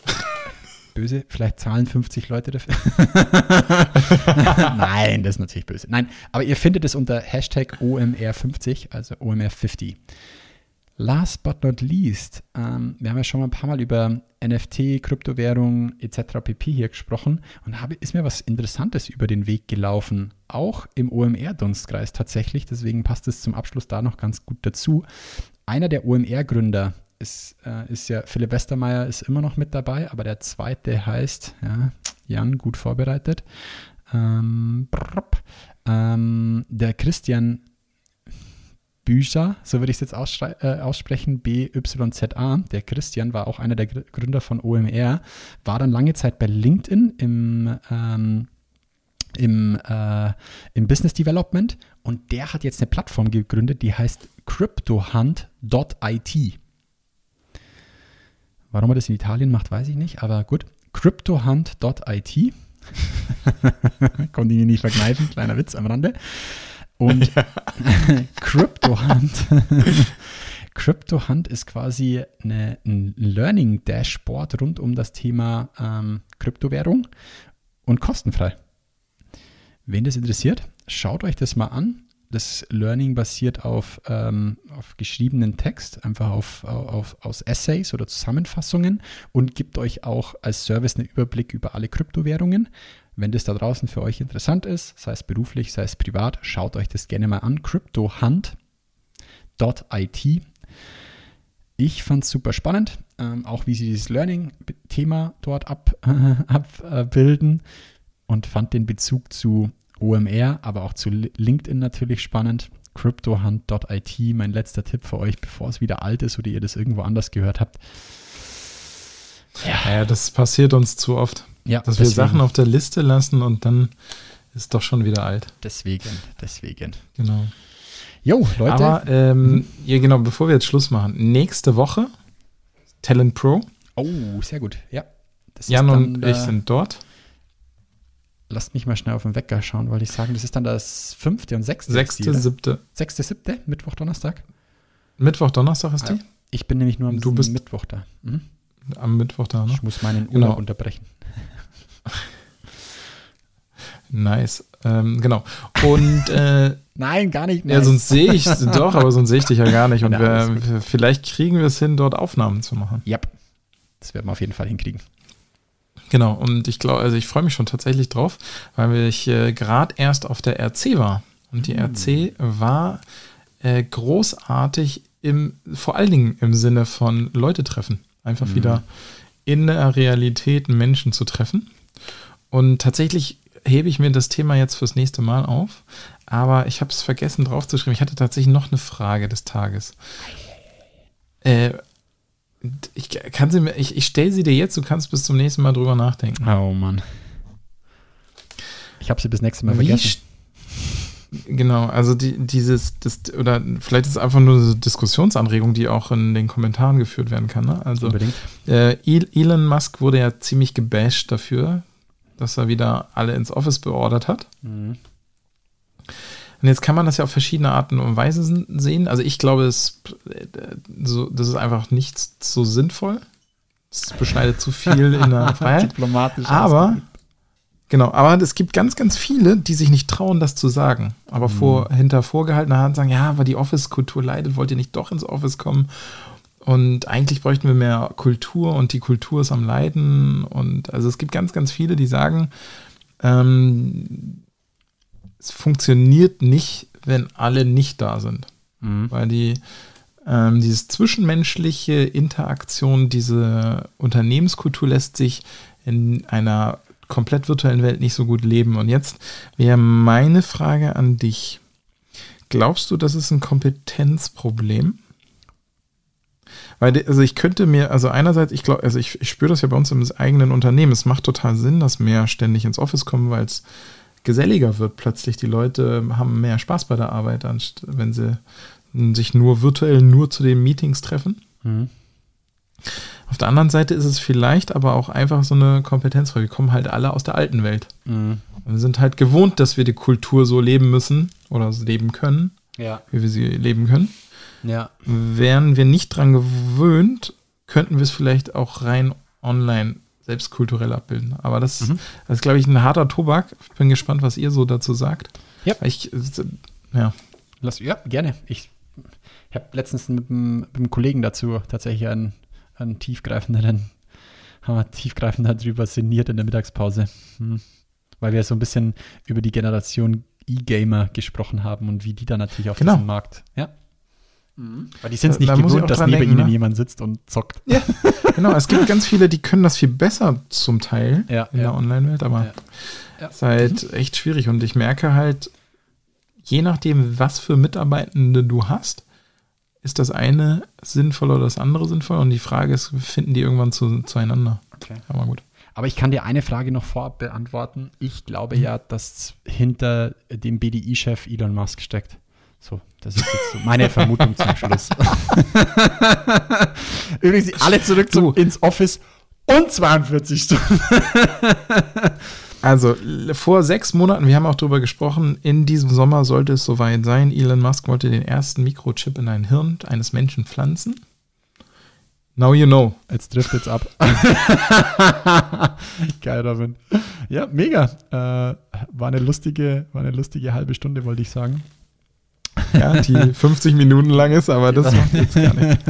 [SPEAKER 2] Böse, vielleicht zahlen 50 Leute dafür. Nein, das ist natürlich böse. Nein, aber ihr findet es unter Hashtag OMR50, also OMR50. Last but not least, ähm, wir haben ja schon mal ein paar Mal über NFT, Kryptowährung etc. pp. hier gesprochen und habe, ist mir was Interessantes über den Weg gelaufen, auch im OMR-Dunstkreis tatsächlich, deswegen passt es zum Abschluss da noch ganz gut dazu. Einer der OMR-Gründer ist, äh, ist ja, Philipp Westermeier ist immer noch mit dabei, aber der zweite heißt, ja, Jan, gut vorbereitet, ähm, ähm, der Christian Bücher, so würde ich es jetzt äh, aussprechen, BYZA. Der Christian war auch einer der Gründer von OMR, war dann lange Zeit bei LinkedIn im, ähm, im, äh, im Business Development und der hat jetzt eine Plattform gegründet, die heißt cryptohunt.it. Warum er das in Italien macht, weiß ich nicht, aber gut. cryptohunt.it. Konnte ich ihn nicht verkneifen, kleiner Witz am Rande. Und ja. CryptoHunt. CryptoHunt ist quasi eine, ein Learning Dashboard rund um das Thema ähm, Kryptowährung und kostenfrei. Wen das interessiert, schaut euch das mal an. Das Learning basiert auf, ähm, auf geschriebenen Text, einfach auf, auf, aus Essays oder Zusammenfassungen und gibt euch auch als Service einen Überblick über alle Kryptowährungen. Wenn das da draußen für euch interessant ist, sei es beruflich, sei es privat, schaut euch das gerne mal an. CryptoHunt.it. Ich fand es super spannend, ähm, auch wie sie dieses Learning-Thema dort ab, abbilden und fand den Bezug zu OMR, aber auch zu LinkedIn natürlich spannend. CryptoHunt.it, mein letzter Tipp für euch, bevor es wieder alt ist oder ihr das irgendwo anders gehört habt.
[SPEAKER 3] Ja, ja das passiert uns zu oft.
[SPEAKER 2] Ja,
[SPEAKER 3] dass deswegen. wir Sachen auf der Liste lassen und dann ist doch schon wieder alt.
[SPEAKER 2] Deswegen, deswegen.
[SPEAKER 3] Genau.
[SPEAKER 2] Jo, Leute.
[SPEAKER 3] Aber, ähm, mhm. ja, genau, bevor wir jetzt Schluss machen, nächste Woche Talent Pro.
[SPEAKER 2] Oh, sehr gut, ja.
[SPEAKER 3] Jan dann, und ich äh, sind dort.
[SPEAKER 2] Lasst mich mal schnell auf den Wecker schauen, weil ich sagen, das ist dann das fünfte und sechste.
[SPEAKER 3] Sechste, siebte.
[SPEAKER 2] Sechste, siebte, Mittwoch, Donnerstag.
[SPEAKER 3] Mittwoch, Donnerstag ist die?
[SPEAKER 2] Ich bin nämlich nur am
[SPEAKER 3] du bist
[SPEAKER 2] Mittwoch da. Mhm.
[SPEAKER 3] Am Mittwoch da, ne?
[SPEAKER 2] Ich muss meinen Urlaub genau. unterbrechen.
[SPEAKER 3] Nice. Ähm, genau. Und äh,
[SPEAKER 2] nein, gar nicht.
[SPEAKER 3] Nice. Ja, sonst sehe ich doch, aber sonst sehe ich dich ja gar nicht. Und wir, vielleicht kriegen wir es hin, dort Aufnahmen zu machen.
[SPEAKER 2] Ja, das werden wir auf jeden Fall hinkriegen.
[SPEAKER 3] Genau. Und ich glaube, also ich freue mich schon tatsächlich drauf, weil ich äh, gerade erst auf der RC war. Und die RC hm. war äh, großartig im, vor allen Dingen im Sinne von Leute treffen. Einfach mhm. wieder in der Realität Menschen zu treffen. Und tatsächlich hebe ich mir das Thema jetzt fürs nächste Mal auf, aber ich habe es vergessen draufzuschreiben. Ich hatte tatsächlich noch eine Frage des Tages. Äh, kann sie mir, ich, ich stelle sie dir jetzt, du kannst bis zum nächsten Mal drüber nachdenken.
[SPEAKER 2] Oh Mann. Ich habe sie bis nächstes Mal vergessen.
[SPEAKER 3] Genau, also die, dieses, das, oder vielleicht ist es einfach nur eine Diskussionsanregung, die auch in den Kommentaren geführt werden kann. Ne? Also äh, Elon Musk wurde ja ziemlich gebasht dafür, dass er wieder alle ins Office beordert hat. Mhm. Und jetzt kann man das ja auf verschiedene Arten und Weisen sehen. Also ich glaube, es, so, das ist einfach nicht so sinnvoll. Es beschneidet zu viel in der Freiheit.
[SPEAKER 2] Diplomatisch
[SPEAKER 3] aber. Genau, aber es gibt ganz, ganz viele, die sich nicht trauen, das zu sagen. Aber mhm. vor, hinter vorgehaltener Hand sagen, ja, aber die Office-Kultur leidet, wollt ihr nicht doch ins Office kommen? Und eigentlich bräuchten wir mehr Kultur und die Kultur ist am Leiden. Und also es gibt ganz, ganz viele, die sagen, ähm, es funktioniert nicht, wenn alle nicht da sind. Mhm. Weil die, ähm, dieses zwischenmenschliche Interaktion, diese Unternehmenskultur lässt sich in einer komplett virtuellen Welt nicht so gut leben. Und jetzt wäre meine Frage an dich. Glaubst du, das ist ein Kompetenzproblem? Weil, also ich könnte mir, also einerseits, ich glaube, also ich, ich spüre das ja bei uns im eigenen Unternehmen. Es macht total Sinn, dass mehr ständig ins Office kommen, weil es geselliger wird plötzlich. Die Leute haben mehr Spaß bei der Arbeit, wenn sie sich nur virtuell nur zu den Meetings treffen. Mhm. Auf der anderen Seite ist es vielleicht aber auch einfach so eine Kompetenzfrage. Wir kommen halt alle aus der alten Welt. Mhm. Wir sind halt gewohnt, dass wir die Kultur so leben müssen oder so leben können,
[SPEAKER 2] ja.
[SPEAKER 3] wie wir sie leben können.
[SPEAKER 2] Ja.
[SPEAKER 3] Wären wir nicht dran gewöhnt, könnten wir es vielleicht auch rein online selbst kulturell abbilden. Aber das, mhm. das ist, glaube ich, ein harter Tobak. Ich bin gespannt, was ihr so dazu sagt.
[SPEAKER 2] Ja.
[SPEAKER 3] Ich, ja.
[SPEAKER 2] Lass, ja, gerne. Ich, ich habe letztens mit einem, Kollegen dazu tatsächlich einen, einen tiefgreifenden, haben wir tiefgreifender drüber sinniert in der Mittagspause. Hm. Weil wir so ein bisschen über die Generation E-Gamer gesprochen haben und wie die da natürlich auf genau. diesem Markt. Ja. Mhm. Weil die sind es nicht da gewohnt, dass neben denken, ihnen ne? jemand sitzt und zockt.
[SPEAKER 3] Ja, genau. Es gibt ganz viele, die können das viel besser zum Teil
[SPEAKER 2] ja,
[SPEAKER 3] in ja. der Online-Welt, aber ja. ja. ist halt echt schwierig. Und ich merke halt, je nachdem, was für Mitarbeitende du hast, ist das eine sinnvoll oder das andere sinnvoll? Und die Frage ist, finden die irgendwann zu, zueinander?
[SPEAKER 2] Okay. Aber gut. Aber ich kann dir eine Frage noch vorab beantworten. Ich glaube mhm. ja, dass hinter dem BDI-Chef Elon Musk steckt. So, das ist jetzt so meine Vermutung zum Schluss. Übrigens, alle zurück zum, ins Office und 42 Stunden.
[SPEAKER 3] Also vor sechs Monaten, wir haben auch darüber gesprochen, in diesem Sommer sollte es soweit sein. Elon Musk wollte den ersten Mikrochip in ein Hirn eines Menschen pflanzen. Now you know.
[SPEAKER 2] Jetzt trifft jetzt ab. Geil, Robin. Ja, mega. Äh, war, eine lustige, war eine lustige halbe Stunde, wollte ich sagen.
[SPEAKER 3] Ja, die 50 Minuten lang ist, aber das macht jetzt gar nichts.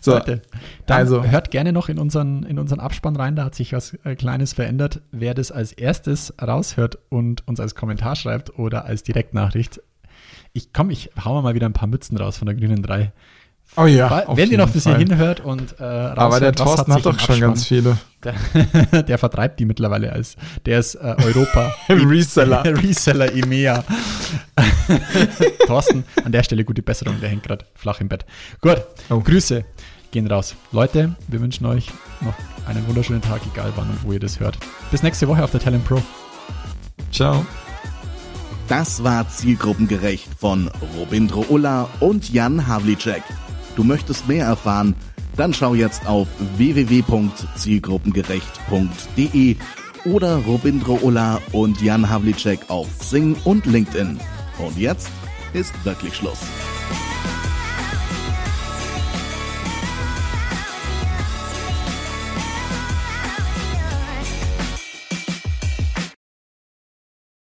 [SPEAKER 2] So, Leute, also hört gerne noch in unseren, in unseren Abspann rein, da hat sich was äh, Kleines verändert. Wer das als erstes raushört und uns als Kommentar schreibt oder als Direktnachricht, ich komm, ich hau mal wieder ein paar Mützen raus von der Grünen 3.
[SPEAKER 3] Oh ja.
[SPEAKER 2] Wenn ihr noch bis hierhin hört und
[SPEAKER 3] äh, Aber der Thorsten hat, hat doch schon ganz viele.
[SPEAKER 2] Der, der, vertreibt die mittlerweile als der ist äh, Europa
[SPEAKER 3] Reseller.
[SPEAKER 2] Reseller EMEA. Thorsten, an der Stelle gute Besserung, der hängt gerade flach im Bett. Gut, oh. Grüße gehen raus. Leute, wir wünschen euch noch einen wunderschönen Tag, egal wann und wo ihr das hört. Bis nächste Woche auf der Talent Pro.
[SPEAKER 3] Ciao.
[SPEAKER 6] Das war Zielgruppengerecht von Robindro Ulla und Jan Havlicek. Du möchtest mehr erfahren? Dann schau jetzt auf www.zielgruppengerecht.de oder Robindro Ulla und Jan Havlicek auf Sing und LinkedIn. Und jetzt ist wirklich Schluss.